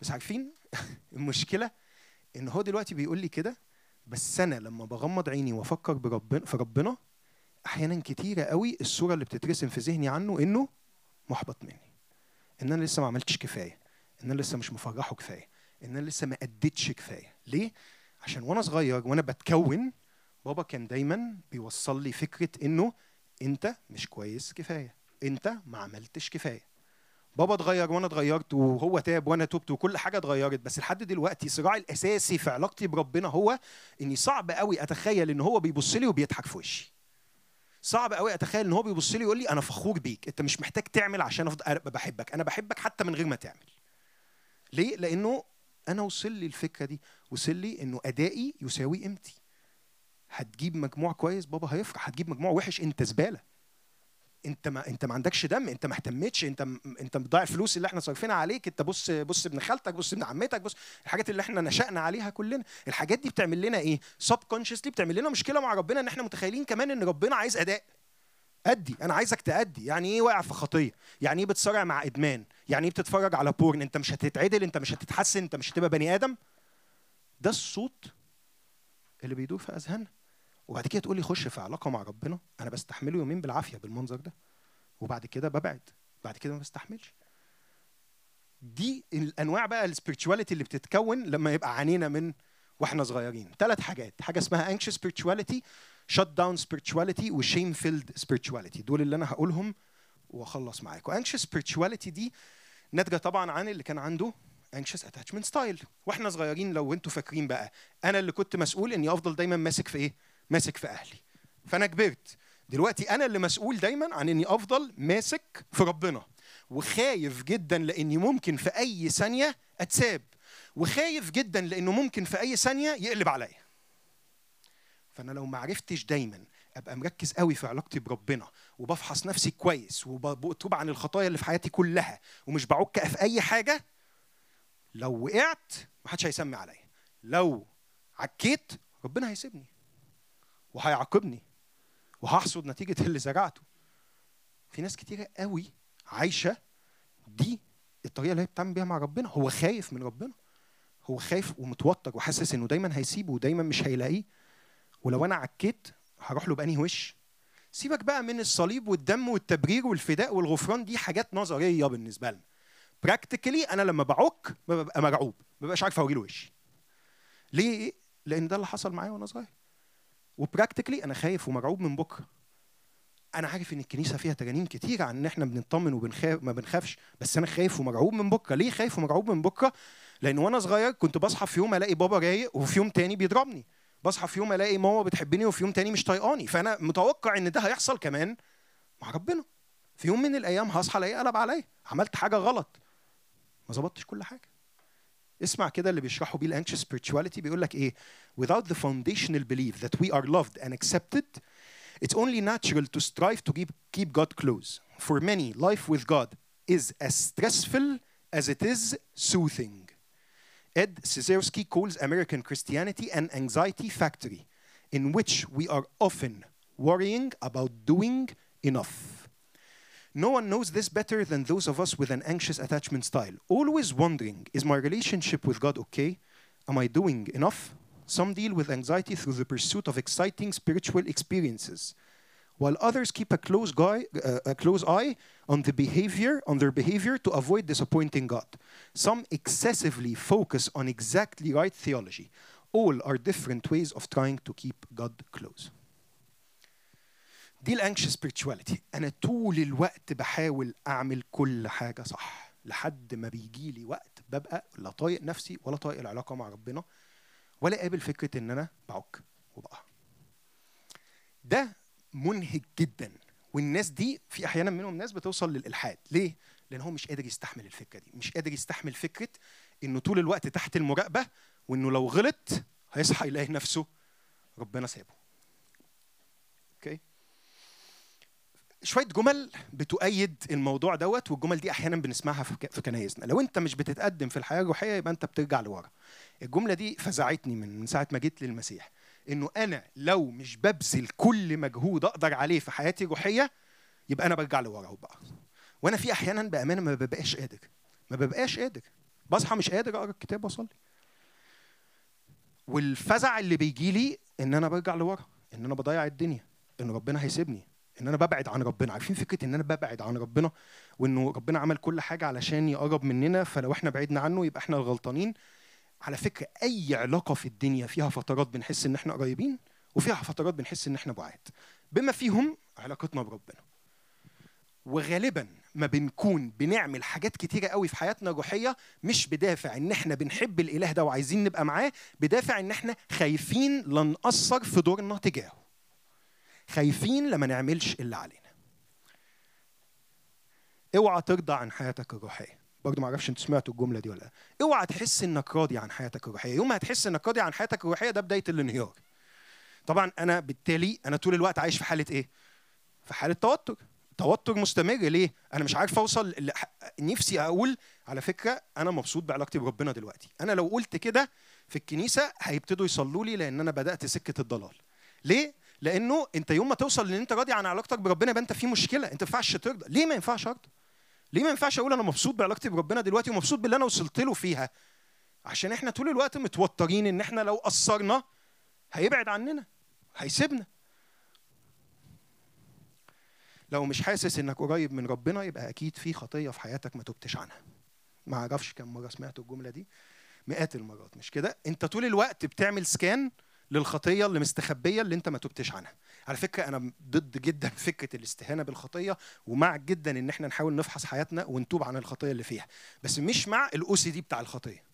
بس عارفين *laughs* المشكلة إن هو دلوقتي بيقول لي كده بس أنا لما بغمض عيني وأفكر بربنا في ربنا أحيانا كتيرة قوي الصورة اللي بتترسم في ذهني عنه إنه محبط مني إن أنا لسه ما عملتش كفاية. إن أنا لسه مش مفرحه كفاية. إن أنا لسه ما أديتش كفاية. ليه؟ عشان وأنا صغير وأنا بتكون بابا كان دايما بيوصل لي فكرة إنه أنت مش كويس كفاية. أنت ما عملتش كفاية. بابا اتغير وأنا اتغيرت وهو تاب وأنا تبت وكل حاجة اتغيرت. بس لحد دلوقتي صراعي الأساسي في علاقتي بربنا هو إني صعب قوي أتخيل إن هو بيبص لي وبيضحك في وشي. صعب قوي أتخيل إن هو بيبص لي يقول لي أنا فخور بيك. أنت مش محتاج تعمل عشان افضل بحبك. أنا بحبك حتى من غير ما تعمل. ليه؟ لأنه أنا وصل لي الفكرة دي وصل لي إنه أدائي يساوي قيمتي هتجيب مجموع كويس بابا هيفرح. هتجيب مجموع وحش أنت زبالة. أنت ما أنت ما عندكش دم أنت ما اهتمتش أنت أنت بتضيع الفلوس اللي إحنا صارفينها عليك. أنت بص بص ابن خالتك بص ابن عمتك بص الحاجات اللي إحنا نشأنا عليها كلنا. الحاجات دي بتعمل لنا إيه؟ سب كونشسلي بتعمل لنا مشكلة مع ربنا إن إحنا متخيلين كمان إن ربنا عايز أداء. أدي أنا عايزك تأدي. يعني إيه واقع في خطية؟ يعني إيه بتصارع مع إدمان؟ يعني إيه بتتفرج على porn؟ أنت مش هتتعدل أنت مش هتتحسن أنت مش هتبقى بني آدم؟ ده الصوت اللي بيدور في أذهاننا. وبعد كده تقول لي خش في علاقة مع ربنا. أنا بستحمله يومين بالعافية بالمنظر ده. وبعد كده ببعد. بعد كده ما بستحملش. دي الأنواع بقى ال spirituality اللي بتتكون لما يبقى عانينا من وإحنا صغيرين. ثلاث حاجات. حاجة اسمها anxious spirituality. Shut down spirituality و shame filled spirituality. دول اللي أنا هقولهم وأخلص معاكم. Anxious spirituality دي ناتجة طبعا عن اللي كان عنده anxious attachment style. وإحنا صغيرين لو أنتوا فاكرين بقى أنا اللي كنت مسؤول إني أفضل دايما ماسك في إيه؟ ماسك في أهلي. فأنا كبرت. دلوقتي أنا اللي مسؤول دايما عن إني أفضل ماسك في ربنا. وخايف جدا لإني ممكن في أي ثانية أتساب. وخايف جدا لإنه ممكن في أي ثانية يقلب عليا. فأنا لو ما عرفتش دايما أبقى مركز قوي في علاقتي بربنا وبفحص نفسي كويس وبتوب عن الخطايا اللي في حياتي كلها ومش بعك في أي حاجة لو وقعت محدش هيسمي عليا. لو عكيت ربنا هيسيبني وهيعاقبني وهحصد نتيجة اللي زرعته. في ناس كتيرة قوي عايشة دي الطريقة اللي هي بتعمل بيها مع ربنا. هو خايف من ربنا هو خايف ومتوتر وحاسس إنه دايما هيسيبه ودايما مش هيلاقيه. ولو أنا عكيت هروح له بأنهي وش؟ سيبك بقى من الصليب والدم والتبرير والفداء والغفران دي حاجات نظرية بالنسبة لنا. practically أنا لما بعك ببقى مرعوب ما ببقاش عارف أوري له وشي ليه؟ لأن ده اللي حصل معايا وأنا صغير. و practically أنا خايف ومرعوب من بكرة. أنا عارف إن الكنيسة فيها تجانين كتير عن إن إحنا بنطمن وبنخاف ما بنخافش بس أنا خايف ومرعوب من بكرة. ليه خايف ومرعوب من بكرة؟ لأن وأنا صغير كنت بصحى في يوم ألاقي بابا رايق وفي يوم تاني بيضربني. بصحى في يوم الاقي ماما بتحبني وفي يوم تاني مش طايقاني فانا متوقع ان ده هيحصل كمان مع ربنا. في يوم من الأيام هصحى الاقيه قلب عليا عملت حاجة غلط. ما ظبطتش كل حاجة. اسمع كده اللي بيشرحوا بيه الانكشس spirituality بيقول لك إيه؟ Without the foundational belief that we are loved and accepted it's only natural to strive to keep, keep God close. For many life with God is as stressful as it is soothing. Ed Cizerski calls American Christianity an anxiety factory in which we are often worrying about doing enough. No one knows this better than those of us with an anxious attachment style. Always wondering, is my relationship with God okay? Am I doing enough? Some deal with anxiety through the pursuit of exciting spiritual experiences, while others keep a close, guy, uh, a close eye on the behavior, on their behavior to avoid disappointing God. Some excessively focus on exactly right theology. All are different ways of trying to keep God close. دي الانكشس spirituality أنا طول الوقت بحاول اعمل كل حاجة صح لحد ما بيجي لي وقت ببقى لا طايق نفسي ولا طايق العلاقه مع ربنا ولا قابل فكره ان أنا بعك وبقع ده منهك جدا والناس دي في أحيانا منهم ناس بتوصل للإلحاد. ليه؟ لأن هو مش قادر يستحمل الفكرة دي. مش قادر يستحمل فكرة إنه طول الوقت تحت المراقبة وإنه لو غلط هيصحى يلاقي نفسه ربنا سابه. أوكي؟ شوية جمل بتؤيد الموضوع دوت والجمل دي أحيانا بنسمعها في كنايسنا. لو أنت مش بتتقدم في الحياة الروحية يبقى أنت بترجع لورا. الجملة دي فزعتني من ساعة ما جيت للمسيح. إنه أنا لو مش ببذل كل مجهود أقدر عليه في حياتي الروحيه يبقى أنا برجع لورا بقى. وأنا في أحيانا بأمانة ما ببقاش قادر. ما ببقاش قادر. بصحى مش قادر أقرأ الكتاب وأصلي. والفزع اللي بيجي لي إن أنا برجع لورا إن أنا بضيع الدنيا إن ربنا هيسيبني إن أنا ببعد عن ربنا. عارفين فكرة إن أنا ببعد عن ربنا؟ وإنه ربنا عمل كل حاجة علشان يقرب مننا فلو إحنا بعدنا عنه يبقى إحنا الغلطانين. على فكرة أي علاقة في الدنيا فيها فترات بنحس إن إحنا قريبين وفيها فترات بنحس إن إحنا بعاد. بما فيهم علاقتنا بربنا. وغالبا ما بنكون بنعمل حاجات كتيرة قوي في حياتنا الروحية مش بدافع إن إحنا بنحب الإله ده وعايزين نبقى معاه بدافع إن إحنا خايفين لا نقصر في دورنا تجاهه. خايفين لما نعملش اللي علينا. اوعى ترضى عن حياتك الروحية. برضه ما أعرفش أنتوا سمعتوا الجملة دي ولا لأ. اوعى تحس انك راضي عن حياتك الروحية. يوم ما هتحس انك راضي عن حياتك الروحية ده بداية الانهيار. طبعا أنا بالتالي أنا طول الوقت عايش في حالة إيه؟ في حالة توتر. توتر مستمر. ليه؟ أنا مش عارف أوصل نفسي أقول على فكرة أنا مبسوط بعلاقتي بربنا دلوقتي. أنا لو قلت كده في الكنيسة هيبتدوا يصلوا لي لأن أنا بدأت سكة الضلال. ليه؟ لأنه أنت يوم ما توصل إن أنت راضي عن علاقتك بربنا يبقى أنت في مشكلة. أنت ما ينفعش ترضى. ليه ما ينفعش أرضى؟ ليه ما ينفعش أقول أنا مبسوط بعلاقتي بربنا دلوقتي ومبسوط باللي أنا وصلت له فيها؟ عشان إحنا طول الوقت متوترين إن إحنا لو قصرنا هيبعد عننا هيسيبنا. لو مش حاسس إنك قريب من ربنا يبقى أكيد في خطية في حياتك ما تبتش عنها. ما أعرفش كم مرة سمعت الجملة دي مئات المرات مش كده؟ أنت طول الوقت بتعمل سكان للخطية اللي مستخبية اللي أنت ما تبتش عنها. على فكرة أنا ضد جدا *laughs* فكرة الاستهانة بالخطية ومع جدا إن إحنا نحاول نفحص حياتنا ونتوب عن الخطية اللي فيها. بس مش مع ال OCD بتاع الخطية.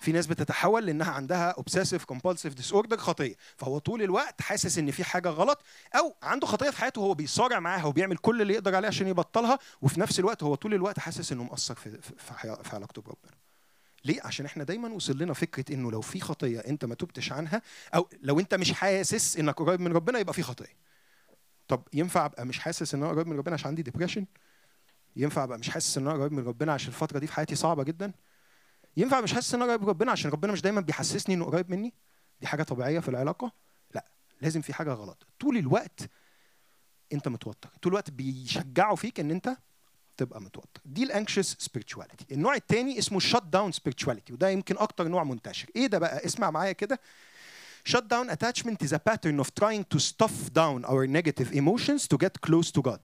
في ناس بتتحول لإنها عندها obsessive compulsive disorder خطية. فهو طول الوقت حاسس إن في حاجة غلط أو عنده خطية في حياته هو بيصارع معاها وبيعمل كل اللي يقدر عليه عشان يبطلها وفي نفس الوقت هو طول الوقت حاسس إنه مقصر في في, في علاقته بربنا ليه؟ عشان إحنا دايما وصل لنا فكرة إنه لو في خطية أنت ما تبتش عنها أو لو أنت مش حاسس إنك قريب من ربنا يبقى في خطية. طب ينفع أبقى مش حاسس إن أنا قريب من ربنا عشان عندي depression ينفع أبقى مش حاسس إن أنا قريب من ربنا عشان الفترة دي في حياتي صعبة جدا؟ ينفع مش حاسس إن أنا قريب من ربنا عشان ربنا مش دايما بيحسسني إنه قريب مني؟ دي حاجة طبيعية في العلاقة؟ لا لازم في حاجة غلط. طول الوقت أنت متوتر. طول الوقت بيشجعوا فيك إن أنت تبقى متوتر دي ال anxious spirituality النوع الثاني اسمه shut down spirituality وده يمكن أكتر نوع منتشر إيه ده بقى اسمع معايا كده Shut down attachment is a pattern of trying to stuff down our negative emotions to get close to God.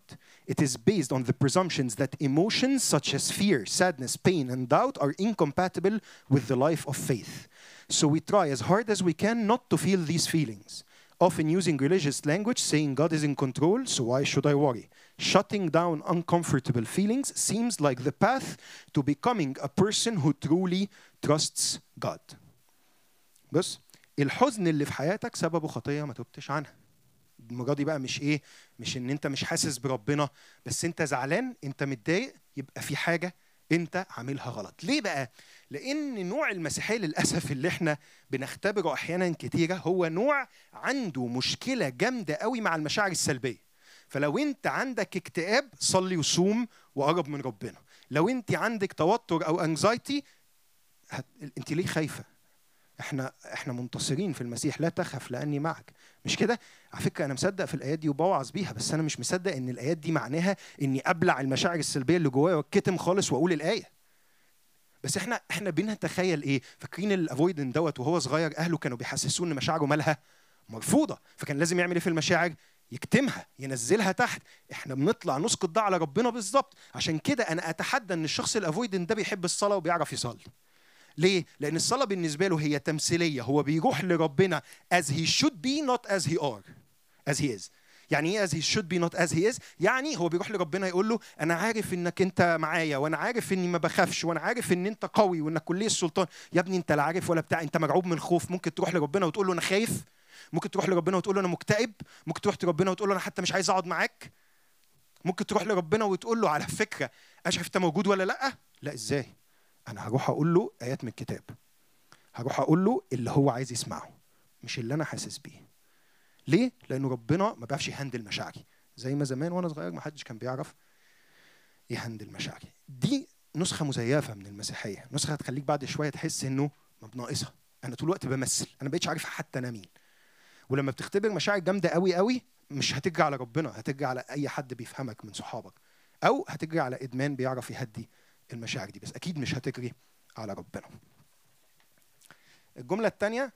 It is based on the presumptions that emotions such as fear, sadness, pain, and doubt are incompatible with the life of faith. So we try as hard as we can not to feel these feelings. often using religious language saying God is in control so why should I worry shutting down uncomfortable feelings seems like the path to becoming a person who truly trusts God. بص الحزن اللي في حياتك سببه خطية ما تبتش عنها. المرة دي بقى مش إيه مش إن أنت مش حاسس بربنا بس أنت زعلان أنت متضايق يبقى في حاجة أنت عاملها غلط. ليه بقى؟ لأن نوع المسيحية للأسف اللي إحنا بنختبره أحيانا كتيرة هو نوع عنده مشكلة جامدة قوي مع المشاعر السلبية. فلو انت عندك اكتئاب صلي وصوم وقرب من ربنا. لو انت عندك توتر أو انزايتي هت... انت ليه خايفة؟ إحنا إحنا منتصرين في المسيح لا تخف لأني معك. مش كده؟ على فكرة أنا مصدق في الآيات دي وبوعظ بيها بس أنا مش مصدق إن الآيات دي معناها إني أبلع المشاعر السلبية اللي جوايا وأتكتم خالص وأقول الآية. بس إحنا إحنا بنتخيل إيه؟ فاكرين الافويدن دوت وهو صغير أهله كانوا بيحسسوه إن مشاعره مالها مرفوضة. فكان لازم يعمل إيه في المشاعر؟ يكتمها ينزلها تحت. إحنا بنطلع نسقط ده على ربنا بالظبط. عشان كده أنا أتحدى إن الشخص الافويدن ده بيحب الصلاة وبيعرف يصلي. ليه؟ لأن الصلاة بالنسبة له هي تمثيلية، هو بيروح لربنا as he should be not as he are. As he is. يعني إيه as he should be not as he is؟ يعني هو بيروح لربنا يقول له أنا عارف إنك أنت معايا وأنا عارف إني ما بخافش وأنا عارف إن أنت قوي وإنك كلية السلطان، يا ابني أنت لا عارف ولا بتاع، أنت مرعوب من خوف، ممكن تروح لربنا وتقول له أنا خايف، ممكن تروح لربنا وتقول له أنا مكتئب، ممكن تروح لربنا وتقول له أنا حتى مش عايز أقعد معاك. ممكن تروح لربنا وتقول له على فكرة أشرف أنت موجود ولا لأ؟ لا إزاي؟ أنا هروح أقول له آيات من الكتاب. هروح أقول له اللي هو عايز يسمعه مش اللي أنا حاسس بيه ليه لأنه ربنا ما بيعرفش يهندل مشاعري زي ما زمان وأنا صغير ما حدش كان بيعرف يهندل مشاعري دي نسخة مزيفة من المسيحية نسخة هتخليك بعد شوية تحس إنه ما بناقصها أنا طول الوقت بمثل أنا بقيتش عارف حتى أنا مين ولما بتختبر مشاعر جامدة قوي قوي مش هتجري على ربنا هتجري على أي حد بيفهمك من صحابك أو هتجري على إدمان بيعرف يهدي المشاعر دي بس أكيد مش هتجري على ربنا. الجملة الثانية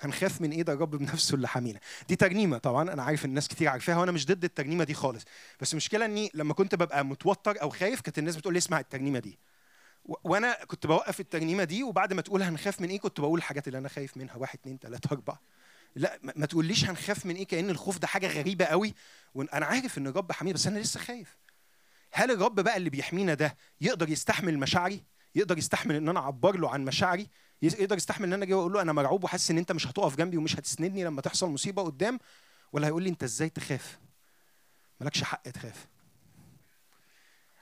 هنخاف من إيه؟ ده الرب بنفسه اللي حامينا دي ترنيمه طبعا أنا عارف الناس كتير عارفاها وأنا مش ضد الترنيمه دي خالص. بس المشكلة إني لما كنت ببقى متوتر أو خايف كانت الناس بتقول لي اسمع الترنيمه دي. وأنا كنت بوقف الترنيمه دي وبعد ما تقول هنخاف من إيه كنت بقول الحاجات اللي أنا خايف منها واحد اتنين تلاتة أربعة. لا ما تقوليش هنخاف من إيه كأن الخوف ده حاجة غريبة قوي. وأنا عارف إن الرب حميد بس أنا لسه خايف. هل الرب بقى اللي بيحمينا ده يقدر يستحمل مشاعري؟ يقدر يستحمل إن أنا أعبر له عن مشاعري؟ يقدر يستحمل إن أنا أجي واقول له أنا مرعوب وحاسس إن أنت مش هتقف جنبي ومش هتسندني لما تحصل مصيبة قدام؟ ولا هيقول لي أنت إزاي تخاف؟ مالكش حق تخاف.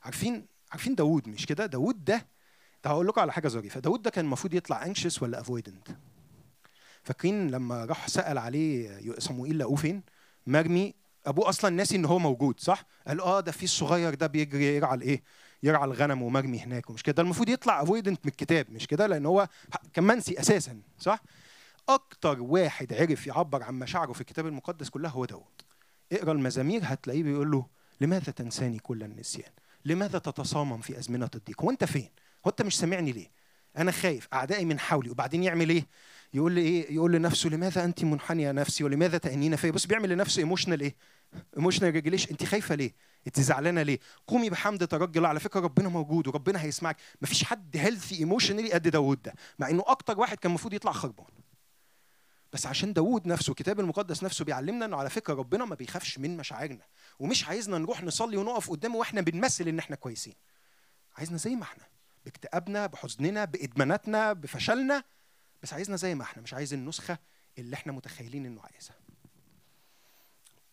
عارفين عارفين داوود مش كده؟ داوود ده ده هقول لكم على حاجة ظريفة. داوود ده كان المفروض يطلع anxious ولا avoidant فاكرين لما راح سأل عليه صموئيل لقوه فين؟ مرمي أبوه أصلا ناسي إن هو موجود صح؟ قال آه ده في الصغير ده بيجري يرعى الايه يرعى الغنم ومرمي هناك ومش كده. ده المفروض يطلع avoidant من الكتاب مش كده؟ لأن هو كان منسي أساسا صح؟ أكتر واحد عرف يعبر عن مشاعره في الكتاب المقدس كلها هو داود. اقرأ المزامير هتلاقيه بيقول له لماذا تنساني كل النسيان؟ لماذا تتصامم في أزمنة الضيق؟ هو أنت فين؟ هو أنت مش سامعني ليه؟ أنا خايف أعدائي من حولي وبعدين يعمل إيه؟ يقول لي إيه؟ يقول لنفسه لماذا أنت منحنية يا نفسي؟ ولماذا تئنين فيّ بص بيعمل لنفسه emotional إيه؟ emotional regulation أنت خايفة ليه؟ أنت زعلانة ليه؟ قومي بحمد ترجي الله. على فكرة ربنا موجود وربنا هيسمعك. مفيش حد healthy emotionally قد داوود ده مع إنه أكتر واحد كان المفروض يطلع خربان. بس عشان داوود نفسه الكتاب المقدس نفسه بيعلمنا إنه على فكرة ربنا ما بيخافش من مشاعرنا ومش عايزنا نروح نصلي ونقف قدامه وإحنا بنمثل إن إحنا كويسين. عايزنا زي ما إحنا باكتئابنا بحزننا بإدماناتنا بفشلنا بس عايزنا زي ما إحنا مش عايز النسخة اللي إحنا متخيلين إنه عايزها.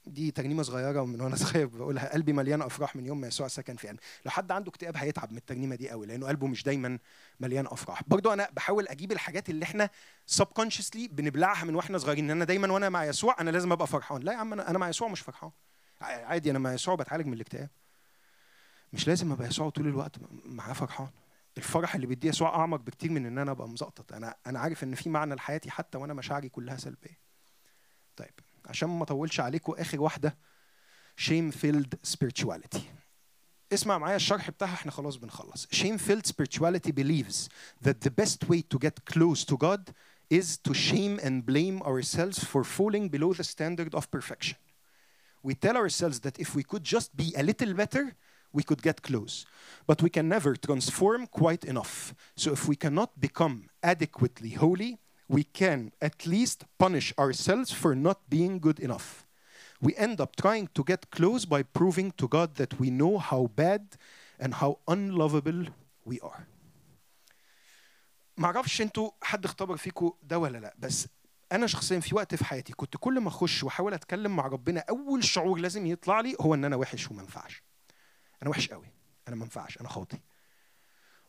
دي ترنيمه صغيرة ومن وأنا *laughs* صغير بقولها. قلبي مليان أفراح من يوم ما يسوع سكن في قلبي لو حد عنده اكتئاب هيتعب من الترنيمه دي قوي لأنه قلبه مش دايما مليان أفراح. برضو أنا بحاول أجيب الحاجات اللي إحنا subconsciously بنبلعها من وإحنا صغيرين. إن أنا دايما وأنا مع يسوع أنا لازم أبقى فرحان. لا يا عم أنا مع يسوع مش فرحان. عادي أنا مع يسوع بتعالج من الاكتئاب. مش لازم أبقى يسوع طول الوقت معاه فرحان. الفرح اللي بيديه يسوع أعمق بكتير من إن أنا أبقى مزقطط. أنا أنا عارف إن في معنى لحياتي حتى وأنا مشاعري كلها سلبية. طيب عشان ما أطولش عليكم آخر واحدة. shame filled spirituality اسمع معايا الشرح بتاعها إحنا خلاص بنخلص. شيم فيلد سبيريتشواليتي بيليفز ذات ذا بيست واي تو جيت كلوز تو جاد is to shame and blame ourselves for falling below the standard of perfection. We tell ourselves that if we could just be a little better, we could get close but we can never transform quite enough so if we cannot become adequately holy we can at least punish ourselves for not being good enough. We end up trying to get close by proving to God that we know how bad and how unlovable we are. معرفش انتوا حد اختبر فيكم ده ولا لا بس انا شخصيا في وقت في حياتي كنت كل ما اخش واحاول اتكلم مع ربنا اول شعور لازم يطلع لي هو ان انا وحش وما ينفعش أنا وحش قوي. أنا ما ينفعش. أنا خاطي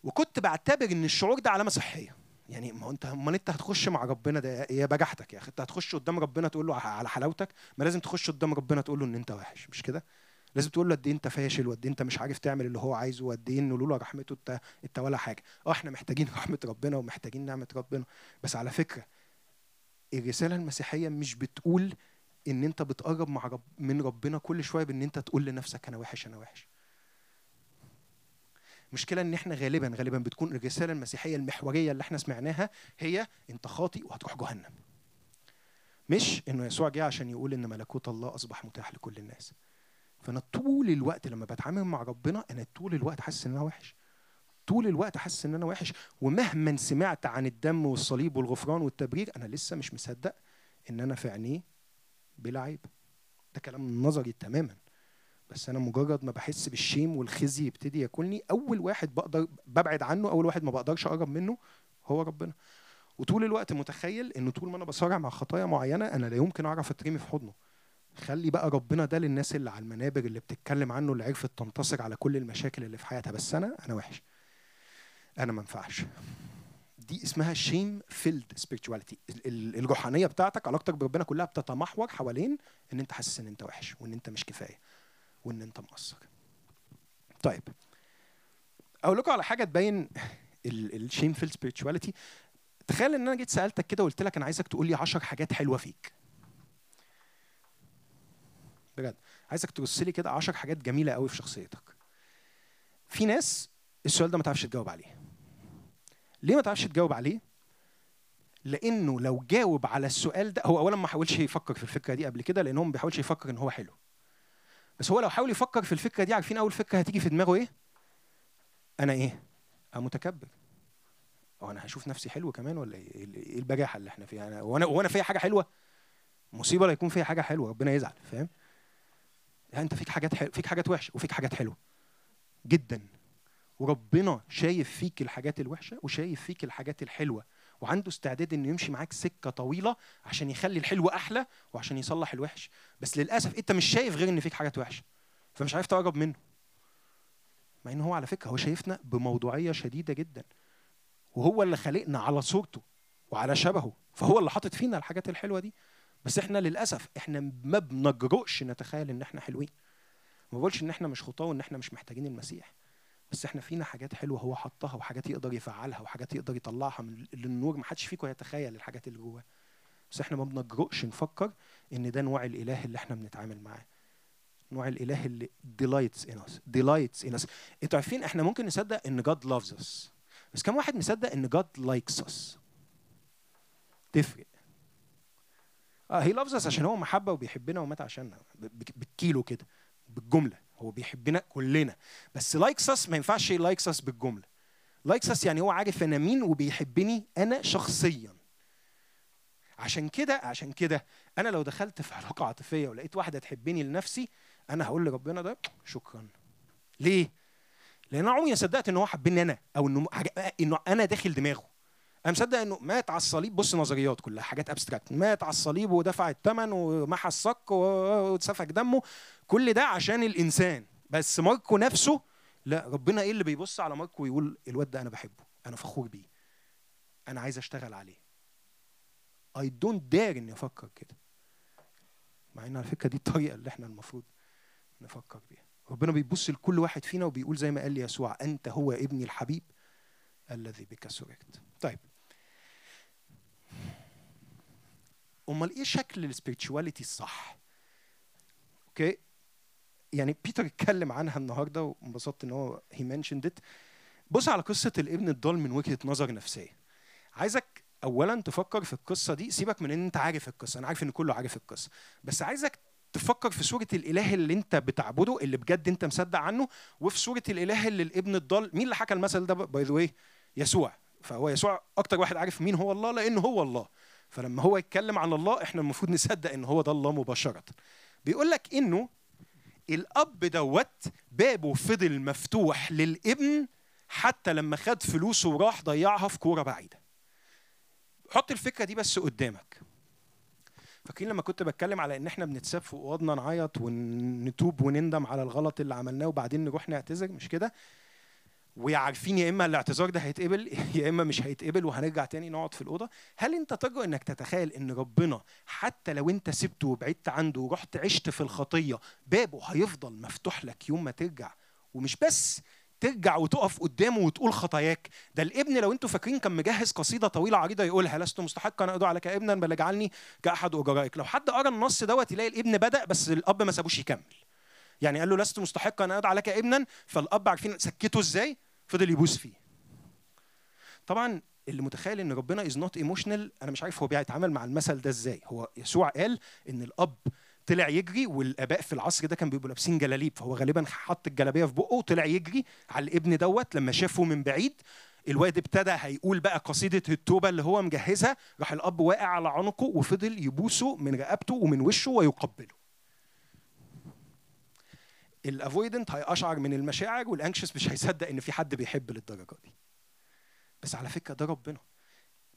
وكنت بعتبر إن الشعور ده علامة صحية. يعني ما انت أمال أنت هتخش مع ربنا ده يا بجحتك يا أخي. أنت هتخش قدام ربنا تقول له على حلاوتك ما لازم تخش قدام ربنا تقول له إن أنت وحش. مش كده؟ لازم تقول له قد إيه أنت فاشل وقد إيه أنت مش عارف تعمل اللي هو عايزه وقد إيه إنه لولا رحمته انت أنت ولا حاجة. آه إحنا محتاجين *laughs* رحمة ربنا ومحتاجين نعمة ربنا. بس على فكرة الرسالة المسيحية مش بتقول إن أنت بتقرب مع رب من ربنا كل شوية بإن أنت تقول لنفسك أنا وحش أنا وحش. المشكلة إن إحنا غالبا غالبا بتكون الرسالة المسيحية المحورية اللي إحنا سمعناها هي انت خاطئ وهتروح جهنم. مش إنه يسوع جه عشان يقول إن ملكوت الله أصبح متاح لكل الناس. فأنا طول الوقت لما بتعامل مع ربنا أنا طول الوقت حاسس إن أنا وحش. طول الوقت حاسس إن أنا وحش. ومهما سمعت عن الدم والصليب والغفران والتبرير أنا لسه مش مصدق إن أنا في عينيه بلا عيب. ده كلام نظري تماما. بس أنا مجرد ما بحس بالشيم والخزي يبتدي ياكلني أول واحد بقدر ببعد عنه أول واحد ما بقدرش أقرب منه هو ربنا. وطول الوقت متخيل إنه طول ما أنا بصارع مع خطايا معينة أنا لا يمكن أعرف أترمي في حضنه. خلي بقى ربنا ده للناس اللي على المنابر اللي بتتكلم عنه اللي عرفت تنتصر على كل المشاكل اللي في حياتها. بس أنا أنا وحش. أنا ما ينفعش. دي اسمها shame filled spirituality الروحانية بتاعتك علاقتك بربنا كلها بتتمحور حوالين إن أنت حاسس إن أنت وحش وإن أنت مش كفاية. وإن أنت مقصر. طيب. أقول لكم على حاجة تبين ال shame filled spirituality تخيل إن أنا جيت سألتك كده وقلت لك أنا عايزك تقول لي 10 حاجات حلوة فيك. بجد. عايزك ترص لي كده 10 حاجات جميلة قوي في شخصيتك. في ناس السؤال ده ما تعرفش تجاوب عليه. ليه ما تعرفش تجاوب عليه؟ لأنه لو جاوب على السؤال ده هو اولا ما حاولش يفكر في الفكرة دي قبل كده لأن هو ما بيحاولش يفكر إن هو حلو. بس هو لو حاول يفكر في الفكرة دي عارفين أول فكرة هتيجي في دماغه إيه؟ أنا إيه؟ أنا متكبر. هو أنا هشوف نفسي حلو كمان ولا إيه؟ إيه البجاحة اللي إحنا فيها؟ أنا وأنا وأنا فيها حاجة حلوة مصيبة لا يكون فيها حاجة حلوة ربنا يزعل فاهم؟ يعني أنت فيك حاجات حلوة فيك حاجات وحشة وفيك حاجات حلوة. جدا. وربنا شايف فيك الحاجات الوحشة وشايف فيك الحاجات الحلوة. وعنده استعداد إنه يمشي معاك سكة طويلة عشان يخلي الحلو أحلى وعشان يصلح الوحش. بس للأسف أنت مش شايف غير إن فيك حاجات وحشه فمش عارف تقرب منه. مع إن هو على فكرة هو شايفنا بموضوعية شديدة جدا وهو اللي خلقنا على صورته وعلى شبهه فهو اللي حاطط فينا الحاجات الحلوة دي. بس إحنا للأسف إحنا ما بنجرؤش نتخيل إن إحنا حلوين. ما بقولش إن إحنا مش خطاه وان إحنا مش محتاجين المسيح. بس إحنا فينا حاجات حلوة هو حطها وحاجات يقدر يفعلها وحاجات يقدر يطلعها من للنور ما حدش فيكم يتخيل الحاجات اللي جواه. بس إحنا ما بنجرؤش نفكر إن ده نوع الإله اللي إحنا بنتعامل معاه. نوع الإله اللي delights in us delights in us. أنتوا عارفين إحنا ممكن نصدق إن God loves us. بس كم واحد مصدق إن God likes us تفرق. آه He loves us عشان هو محبة وبيحبنا ومات عشاننا. بالكيلو كده بالجملة. هو بيحبنا كلنا. بس likes us ما ينفعش likes us بالجملة. likes us يعني هو عارف أنا مين وبيحبني أنا شخصيا. عشان كده عشان كده أنا لو دخلت في علاقة عاطفية ولقيت واحدة تحبني لنفسي أنا هقول لربنا ده شكرا. ليه؟ لأن أنا عمري ما صدقت إن هو حبني أنا أو إنه إنه أنا داخل دماغه. أنا مصدق انه مات على الصليب. بص نظريات كلها حاجات abstract مات على الصليب ودفع الثمن ومحى الصك وسفك دمه. كل ده عشان الإنسان. بس ماركو نفسه لا ربنا إيه اللي بيبص على ماركو ويقول الواد ده أنا بحبه أنا فخور بيه. أنا عايز أشتغل عليه. I don't dare إني أفكر كده. مع إن على فكرة دي الطريقة اللي إحنا المفروض نفكر بيها. ربنا بيبص لكل واحد فينا وبيقول زي ما قال لي يسوع أنت هو ابني الحبيب. الذي بك سررت طيب. أمال إيه شكل ال spirituality الصح؟ okay؟ يعني بيتر اتكلم عنها النهارده وانبسطت إن هو he mentioned it بص على قصة الابن الضال من وجهة نظر نفسية. عايزك اولا تفكر في القصة دي. سيبك من إن أنت عارف القصة. أنا عارف إن كله عارف القصة. بس عايزك تفكر في صورة الإله اللي أنت بتعبده اللي بجد أنت مصدق عنه وفي صورة الإله اللي الابن الضال مين اللي حكى المثل ده باي ذا؟ يسوع. فهو يسوع أكتر واحد عارف مين هو الله لأنه هو الله. فلما هو يتكلم عن الله إحنا المفروض نصدق إن هو ده الله مباشرة. بيقول لك إنه الأب دوت بابه فضل مفتوح للابن حتى لما خد فلوسه وراح ضيعها في كورة بعيدة. حط الفكرة دي بس قدامك. فاكرين لما كنت بتكلم على إن إحنا بنتساب في أوضنا نعيط ونتوب ونندم على الغلط اللي عملناه وبعدين نروح نعتذر؟ مش كده؟ وعارفين يا إما الاعتذار ده هيتقبل يا إما مش هيتقبل وهنرجع تاني نقعد في الأوضة. هل أنت ترجو إنك تتخيل إن ربنا حتى لو أنت سبته وبعدت عنده ورحت عشت في الخطية بابه هيفضل مفتوح لك يوم ما ترجع؟ ومش بس ترجع وتقف قدامه وتقول خطاياك ده الابن لو أنتوا فاكرين كان مجهز قصيدة طويلة عريضة يقولها لست مستحقا أن عليك ابنا؟ بل اجعلني كاحد أجرائك. لو حد قرأ النص دوت يلاقي الابن بدأ بس الأب ما سابوش يكمل. يعني قال له لست مستحقا أن أدعو عليك ابنا؟ فالأب عارفين سكته إزاي؟ فضل يبوس فيه. طبعا اللي متخيل إن ربنا is not emotional أنا مش عارف هو بيتعامل مع المثل ده إزاي. هو يسوع قال إن الأب طلع يجري والآباء في العصر ده كان بيبقوا لابسين جلاليب. فهو غالبا حط الجلابية في بقه وطلع يجري على الابن دوت. لما شافه من بعيد الواد ابتدى هيقول بقى قصيدة التوبة اللي هو مجهزها. راح الأب واقع على عنقه وفضل يبوسه من رقبته ومن وشه ويقبله. ال avoidant هيقشعر من المشاعر وال anxious مش هيصدق إن في حد بيحب للدرجة دي. بس على فكرة ده ربنا.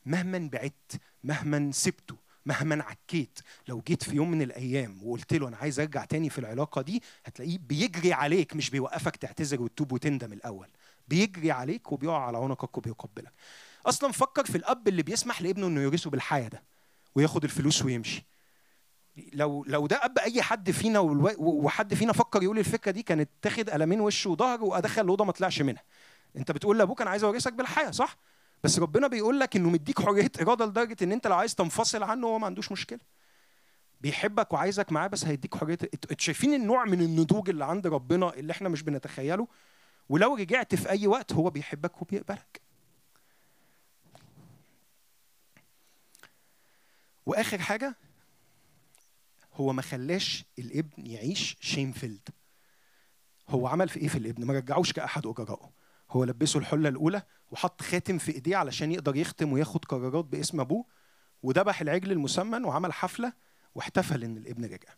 مهما بعدت مهما سبته مهما عكيت لو جيت في يوم من الأيام وقلت له أنا عايز أرجع تاني في العلاقة دي هتلاقيه بيجري عليك مش بيوقفك تعتذر وتتوب وتندم الأول. بيجري عليك وبيقع على عنقك وبيقبلك. أصلا فكر في الأب اللي بيسمح لابنه إنه يورثه بالحياة ده وياخد الفلوس ويمشي. لو لو ده أب أي حد فينا وحد فينا فكر يقول الفكرة دي كانت تاخد قلمين وش وظهر وأدخل الأوضة ما طلعش منها. أنت بتقول لأبوك أنا عايز اورثك بالحياة صح؟ بس ربنا بيقول لك إنه مديك حرية إرادة لدرجة إن أنت لو عايز تنفصل عنه هو ما عندوش مشكلة. بيحبك وعايزك معاه بس هيديك حرية. شايفين النوع من النضوج اللي عند ربنا اللي إحنا مش بنتخيله؟ ولو رجعت في أي وقت هو بيحبك وبيقبلك. وآخر حاجة هو ما خلاش الابن يعيش شيمفيلد هو عمل في إيه في الابن؟ ما رجعوش كأحد اجرائه هو لبسه الحلة الأولى وحط خاتم في إيديه علشان يقدر يختم وياخد قرارات باسم أبوه وذبح العجل المسمن وعمل حفلة واحتفل إن الابن رجع.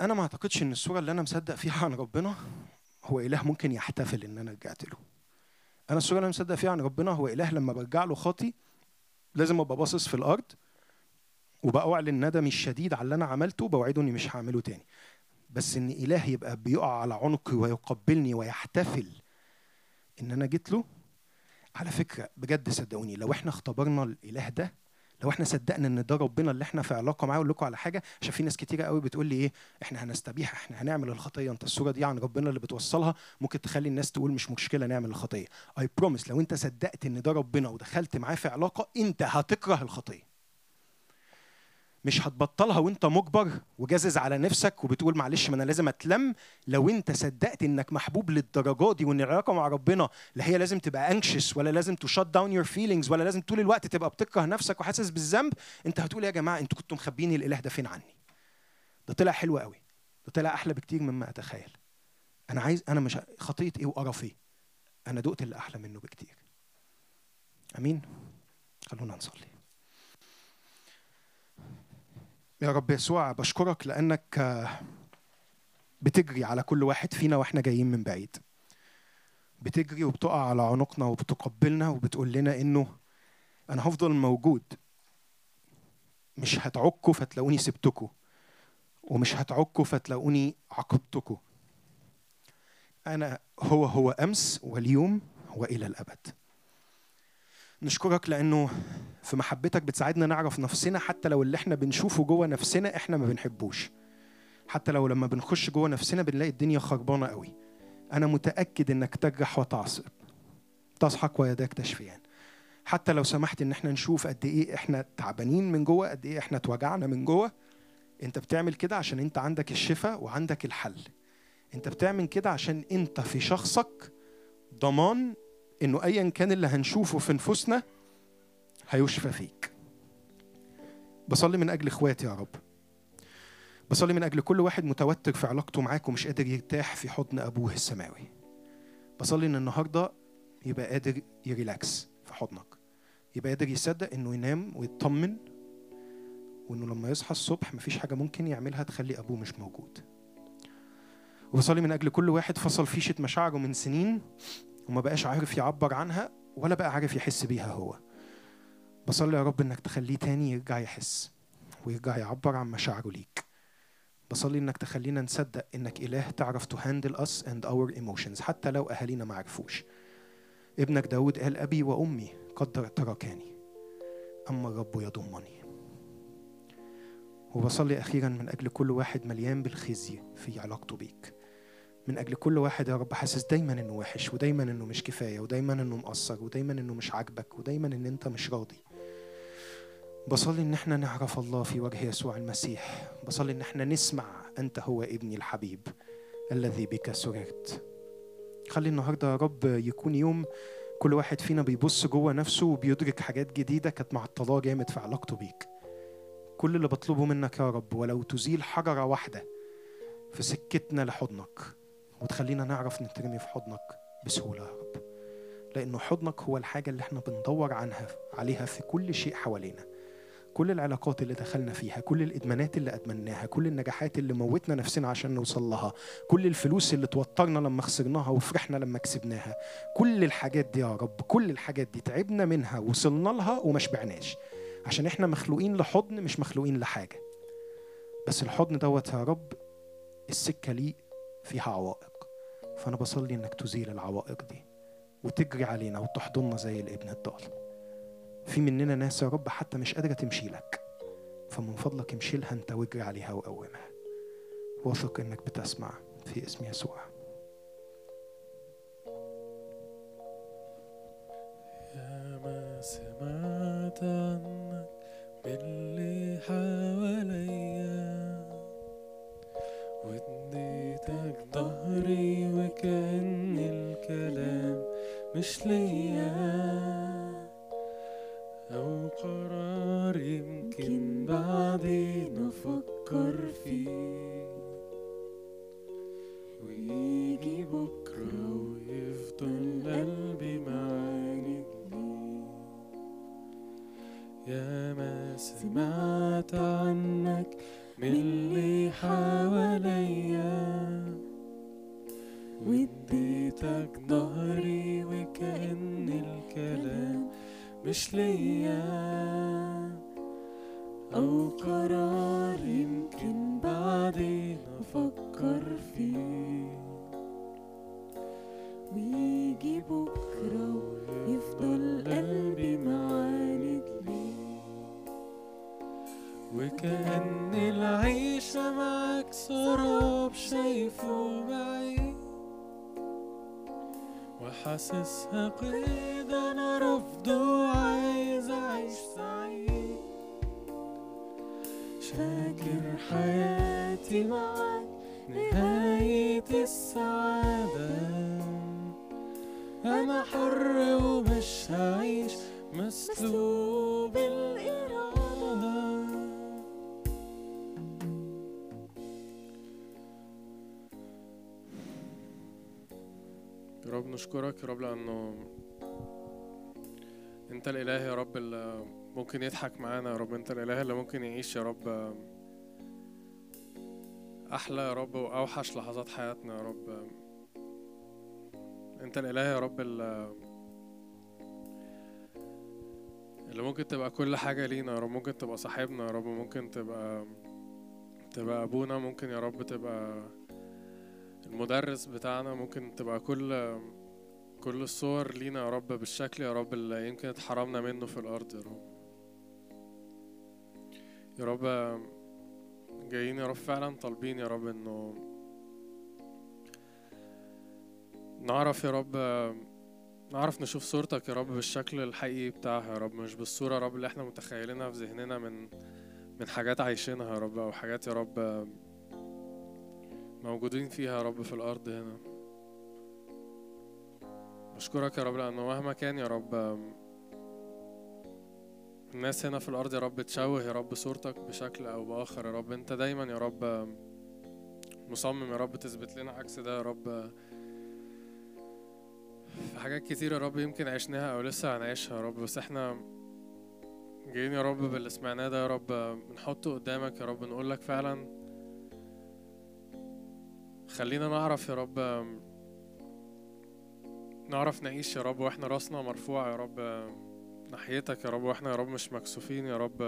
أنا ما أعتقدش إن الصورة اللي أنا مصدق فيها عن ربنا هو إله ممكن يحتفل إن أنا رجعت له. أنا الصورة اللي أنا مصدق فيها عن ربنا هو إله لما برجع له خاطي لازم أبقى باصص في الأرض وبأعلن ندمي الشديد على اللي أنا عملته وبوعده إني مش هعمله تاني. بس إن إله يبقى بيقع على عنقي ويقبلني ويحتفل إن أنا جيت له على فكرة بجد صدقوني لو إحنا اختبرنا الإله ده لو إحنا صدقنا إن ده ربنا اللي إحنا في علاقة معاه أقول لكم على حاجة عشان في ناس كتيرة قوي بتقول لي إيه إحنا هنستبيح إحنا هنعمل الخطية. أنت الصورة دي عن ربنا اللي بتوصلها ممكن تخلي الناس تقول مش مشكلة نعمل الخطية. اي بروميس لو أنت صدقت إن ده ربنا ودخلت معاه في علاقة أنت هتكره الخطية. مش هتبطلها وانت مجبر وجازز على نفسك وبتقول معلش ما أنا لازم اتلم. لو انت صدقت انك محبوب للدرجات دي وان العلاقة مع ربنا لا هي لازم تبقى anxious ولا لازم ت shut down your feelings ولا لازم طول الوقت تبقى بتكره نفسك وحاسس بالذنب انت هتقول يا جماعة أنتوا كنتوا مخبيين الإله ده فين عني؟ ده طلع حلو قوي. ده طلع أحلى بكتير مما أتخيل. أنا عايز أنا مش خطيه إيه وقرف إيه أنا دقت اللي أحلى منه بكتير. أمين؟ خلونا نصلي. يا رب يسوع بشكرك لأنك آه، بتجري على كل واحد فينا وإحنا جايين من بعيد. بتجري وبتقع على عنقنا وبتقبلنا وبتقول لنا إنه أنا هفضل موجود. مش هتعكوا فتلاقوني سبتكوا ومش هتعكوا فتلاقوني عاقبتكوا. أنا هو هو أمس واليوم وإلى الأبد. نشكرك لأنه في محبتك بتساعدنا نعرف نفسنا حتى لو اللي إحنا بنشوفه جوه نفسنا إحنا ما بنحبوش. حتى لو لما بنخش جوه نفسنا بنلاقي الدنيا خربانة قوي. أنا متأكد إنك تجرح وتعصب. تسحق ويداك تشفيان. حتى لو سمحت إن إحنا نشوف قد إيه إحنا تعبانين من جوه قد إيه إحنا اتوجعنا من جوه أنت بتعمل كده عشان أنت عندك الشفاء وعندك الحل. أنت بتعمل كده عشان أنت في شخصك ضمان إنه ايا كان اللي هنشوفه في نفوسنا هيشفى فيك. بصلي من أجل إخواتي يا رب. بصلي من أجل كل واحد متوتر في علاقته معاك ومش قادر يرتاح في حضن أبوه السماوي. بصلي إن النهارده يبقى قادر يريلاكس في حضنك. يبقى قادر يصدق إنه ينام ويطمن وإنه لما يصحى الصبح مفيش حاجة ممكن يعملها تخلي أبوه مش موجود. وبصلي من أجل كل واحد فصل فيشة مشاعره من سنين وما بقاش عارف يعبر عنها ولا بقى عارف يحس بيها هو. بصلي يا رب إنك تخليه تاني يرجع يحس ويرجع يعبر عن مشاعره ليك. بصلي إنك تخلينا نصدق إنك إله تعرف to handle us and our emotions حتى لو أهالينا ما عرفوش. ابنك داود قال أبي وأمي قد تركاني أما الرب يضمني. وبصلي أخيرا من أجل كل واحد مليان بالخزي في علاقته بيك. من أجل كل واحد يا رب حاسس دايما إنه وحش ودايما إنه مش كفاية ودايما إنه مقصر ودايما إنه مش عاجبك ودايما إن أنت مش راضي. بصلي إن إحنا نعرف الله في وجه يسوع المسيح. بصلي إن إحنا نسمع أنت هو ابني الحبيب الذي بك سررت. خلي النهارده يا رب يكون يوم كل واحد فينا بيبص جوه نفسه وبيدرك حاجات جديدة كانت معطلاه جامد في علاقته بيك. كل اللي بطلبه منك يا رب ولو تزيل حجرة واحدة في سكتنا لحضنك وتخلينا نعرف نترمي في حضنك بسهولة يا رب. لأنه حضنك هو الحاجة اللي إحنا بندور عنها عليها في كل شيء حوالينا. كل العلاقات اللي دخلنا فيها كل الإدمانات اللي ادمناها كل النجاحات اللي موتنا نفسنا عشان نوصل لها كل الفلوس اللي توترنا لما خسرناها وفرحنا لما كسبناها كل الحاجات دي يا رب كل الحاجات دي تعبنا منها وصلنا لها وما شبعناش. عشان إحنا مخلوقين لحضن مش مخلوقين لحاجة. بس الحضن دوت يا رب السكة ليه فيها عوائق. فأنا بصلي إنك تزيل العوائق دي وتجري علينا وتحضننا زي الابن الضال. في مننا ناس يا رب حتى مش قادرة تمشي لك. فمن فضلك امشي لها انت واجري عليها وقومها. واثق انك بتسمع في اسم يسوع. يا ما سمعت عنك باللي حواليا. واديتك ظهري وكأن الكلام مش ليا. قرار يمكن بعدين أفكر فيه. ويجي بكرة ويفضل قلبي ليه يا ما سمعت عنك من اللي حواليا. واديتك ظهري وكأن الكلام مش ليا. أو قرار يمكن بعدين أفكر فيه. ويجي بكرة ويفضل قلبي معاند ليه. وكأن العيشة معاك سراب شايفه بعيد. وحاسسها قيد أنا رافضه عايز أعيش سعيد. فاكر حياتي معاك نهاية السعادة. أنا حر ومش هعيش. مسلوب الإرادة. يا رب نشكرك يا رب لأنه أنت الإله يا رب اللي ممكن يضحك معانا. يا رب أنت الإله اللي ممكن يعيش يا رب أحلى يا رب وأوحش لحظات حياتنا يا رب. أنت الإله يا رب اللي اللي ممكن تبقى كل حاجة لينا يا رب. ممكن تبقى صاحبنا يا رب. ممكن تبقى تبقى أبونا. ممكن يا رب تبقى المدرس بتاعنا ممكن تبقى كل كل الصور لينا يا رب بالشكل يا رب اللي يمكن اتحرمنا منه في الأرض يا رب. يا رب جايين يا رب فعلا طالبين يا رب إنه نعرف يا رب نعرف نشوف صورتك يا رب بالشكل الحقيقي بتاعها يا رب مش بالصورة يا رب اللي إحنا متخيلينها في ذهننا من من حاجات عايشينها يا رب أو حاجات يا رب موجودين فيها يا رب في الأرض هنا. بشكرك يا رب لأنه مهما كان يا رب الناس هنا في الأرض يا رب تشوه يا رب صورتك بشكل أو بآخر. يا رب أنت دايما يا رب مصمم يا رب تثبت لنا عكس ده يا رب. في حاجات كتير يا رب يمكن عشناها أو لسه هنعيشها يا رب بس إحنا جايين يا رب باللي سمعناه ده يا رب بنحطه قدامك يا رب نقول لك فعلا خلينا نعرف يا رب نعرف نعيش يا رب وإحنا راسنا مرفوع يا رب ناحيتك يا رب وإحنا يا رب مش مكسوفين يا رب.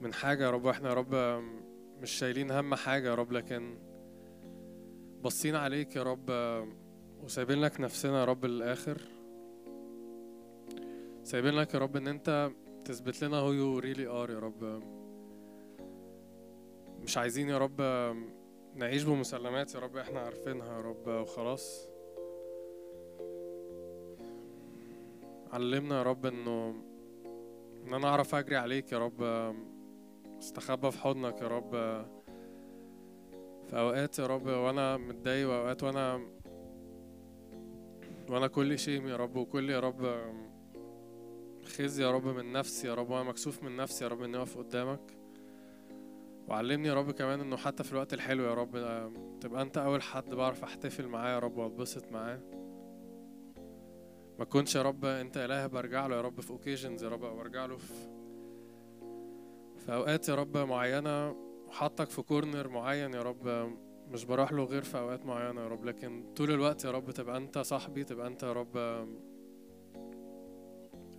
من حاجة يا رب وإحنا يا رب مش شايلين هم حاجة يا رب لكن باصين عليك يا رب وسايبين لك نفسنا يا رب للآخر. سايبين لك يا رب إن أنت تثبت لنا who you really are يا رب. مش عايزين يا رب نعيش بمسلمات يا رب إحنا عارفينها يا رب وخلاص. علمنا يا رب إنه إن أنا أعرف أجري عليك يا رب أستخبى في حضنك يا رب. في أوقات يا رب وأنا متضايق وأوقات وأنا وأنا كل شيء يا رب وكل يا رب خزي يا رب من نفسي يا رب وأنا مكسوف من نفسي يا رب إني أقف قدامك. وعلمني يا رب كمان إنه حتى في الوقت الحلو يا رب تبقى أنت أول حد بعرف أحتفل معاه يا رب وأتبسط معاه. ما كنتش يا رب أنت إله برجع له يا رب في occasions يا رب أو برجع له في في أوقات يا رب معينة وحطك في corner معين يا رب مش بروح له غير في أوقات معينة يا رب. لكن طول الوقت يا رب تبقى أنت صاحبي تبقى أنت يا رب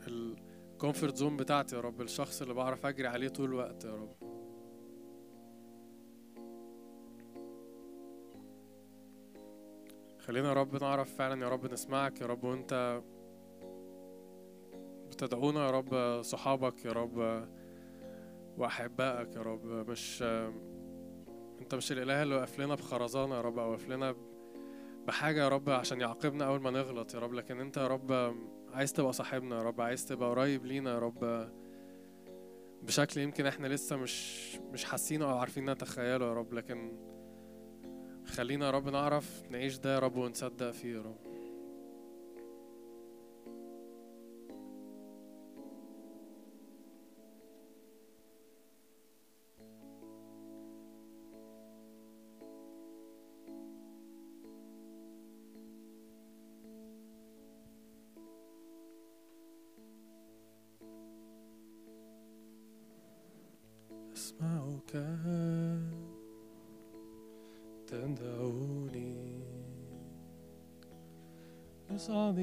ال comfort zone بتاعتي يا رب الشخص اللي بعرف أجري عليه طول الوقت يا رب. خلينا يا رب نعرف فعلا يا رب نسمعك يا رب وأنت بتدعونا يا رب صحابك يا رب وأحبائك يا رب مش أنت مش الإله اللي واقف لنا بخرزانة يا رب أو واقف لنا بحاجة يا رب عشان يعاقبنا أول ما نغلط يا رب لكن أنت يا رب عايز تبقى صاحبنا يا رب عايز تبقى قريب لينا يا رب بشكل يمكن إحنا لسه مش مش حاسينه أو عارفين نتخيله يا رب لكن خلينا يا رب نعرف نعيش ده يا رب ونصدق فيه يا رب. أصعد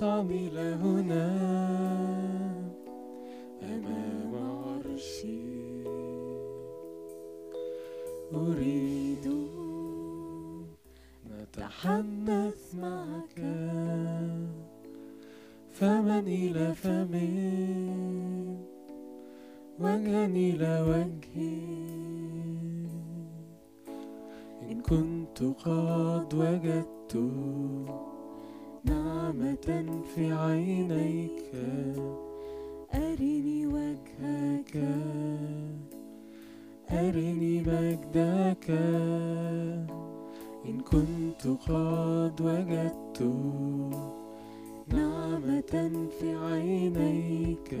اصعد إلى مجدك إن كنت قد وجدت نعمة في عينيك.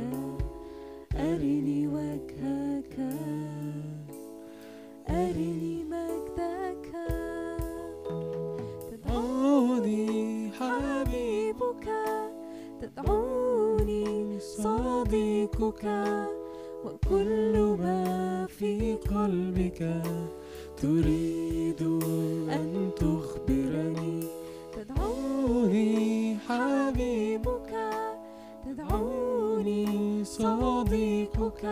أرني وجهك. أرني مجدك. تدعوني حبيبك. تدعوني صديقك. وكل ما في قلبك تريد أن تخبرني. تدعوني حبيبك. تدعوني صديقك.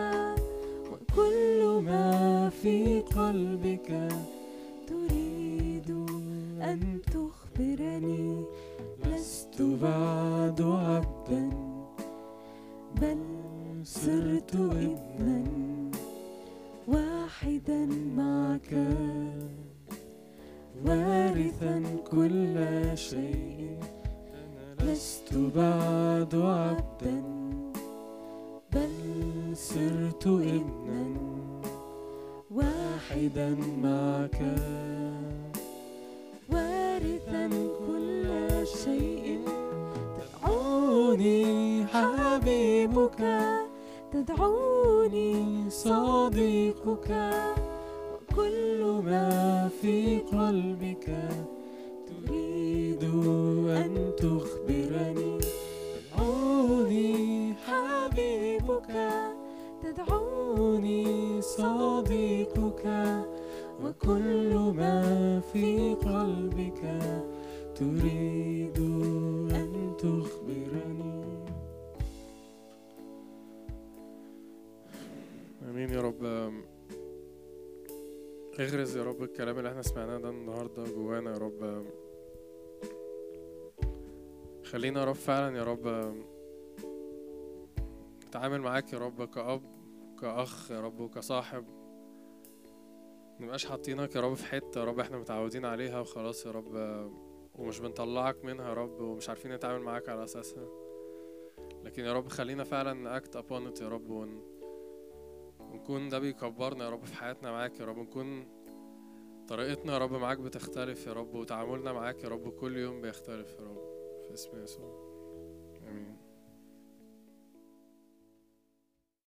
وكل ما في قلبك تريد أن تخبرني. لست بعد عبدا بل صرت ابنا واحدا معك وارثا كل شيء. لست بعد عبدا بل صرت ابنا واحدا معك. وارثا كل شيء. تدعوني حبيبك. تدعوني صديقك. وكل ما في قلبك تريد أن تخبرني. تدعوني حبيبك. تدعوني صديقك. وكل ما في قلبك تريد آمين يا رب. اغرز يا رب الكلام اللي إحنا سمعناه ده النهارده جوانا يا رب. خلينا يا رب فعلا يا رب نتعامل معاك يا رب كأب كأخ يا رب وكصاحب. منبقاش حاطينك يا رب في حتة يا رب إحنا متعودين عليها وخلاص يا رب. ومش بنطلعك منها يا رب ومش عارفين نتعامل معاك على أساسها. لكن يا رب خلينا فعلا نأكت it يا رب ون... ونكون ده بيكبرنا يا رب في حياتنا معاك يا رب نكون طريقتنا يا رب معاك بتختلف يا رب وتعاملنا معاك يا رب كل يوم بيختلف يا رب. في اسم يسوع.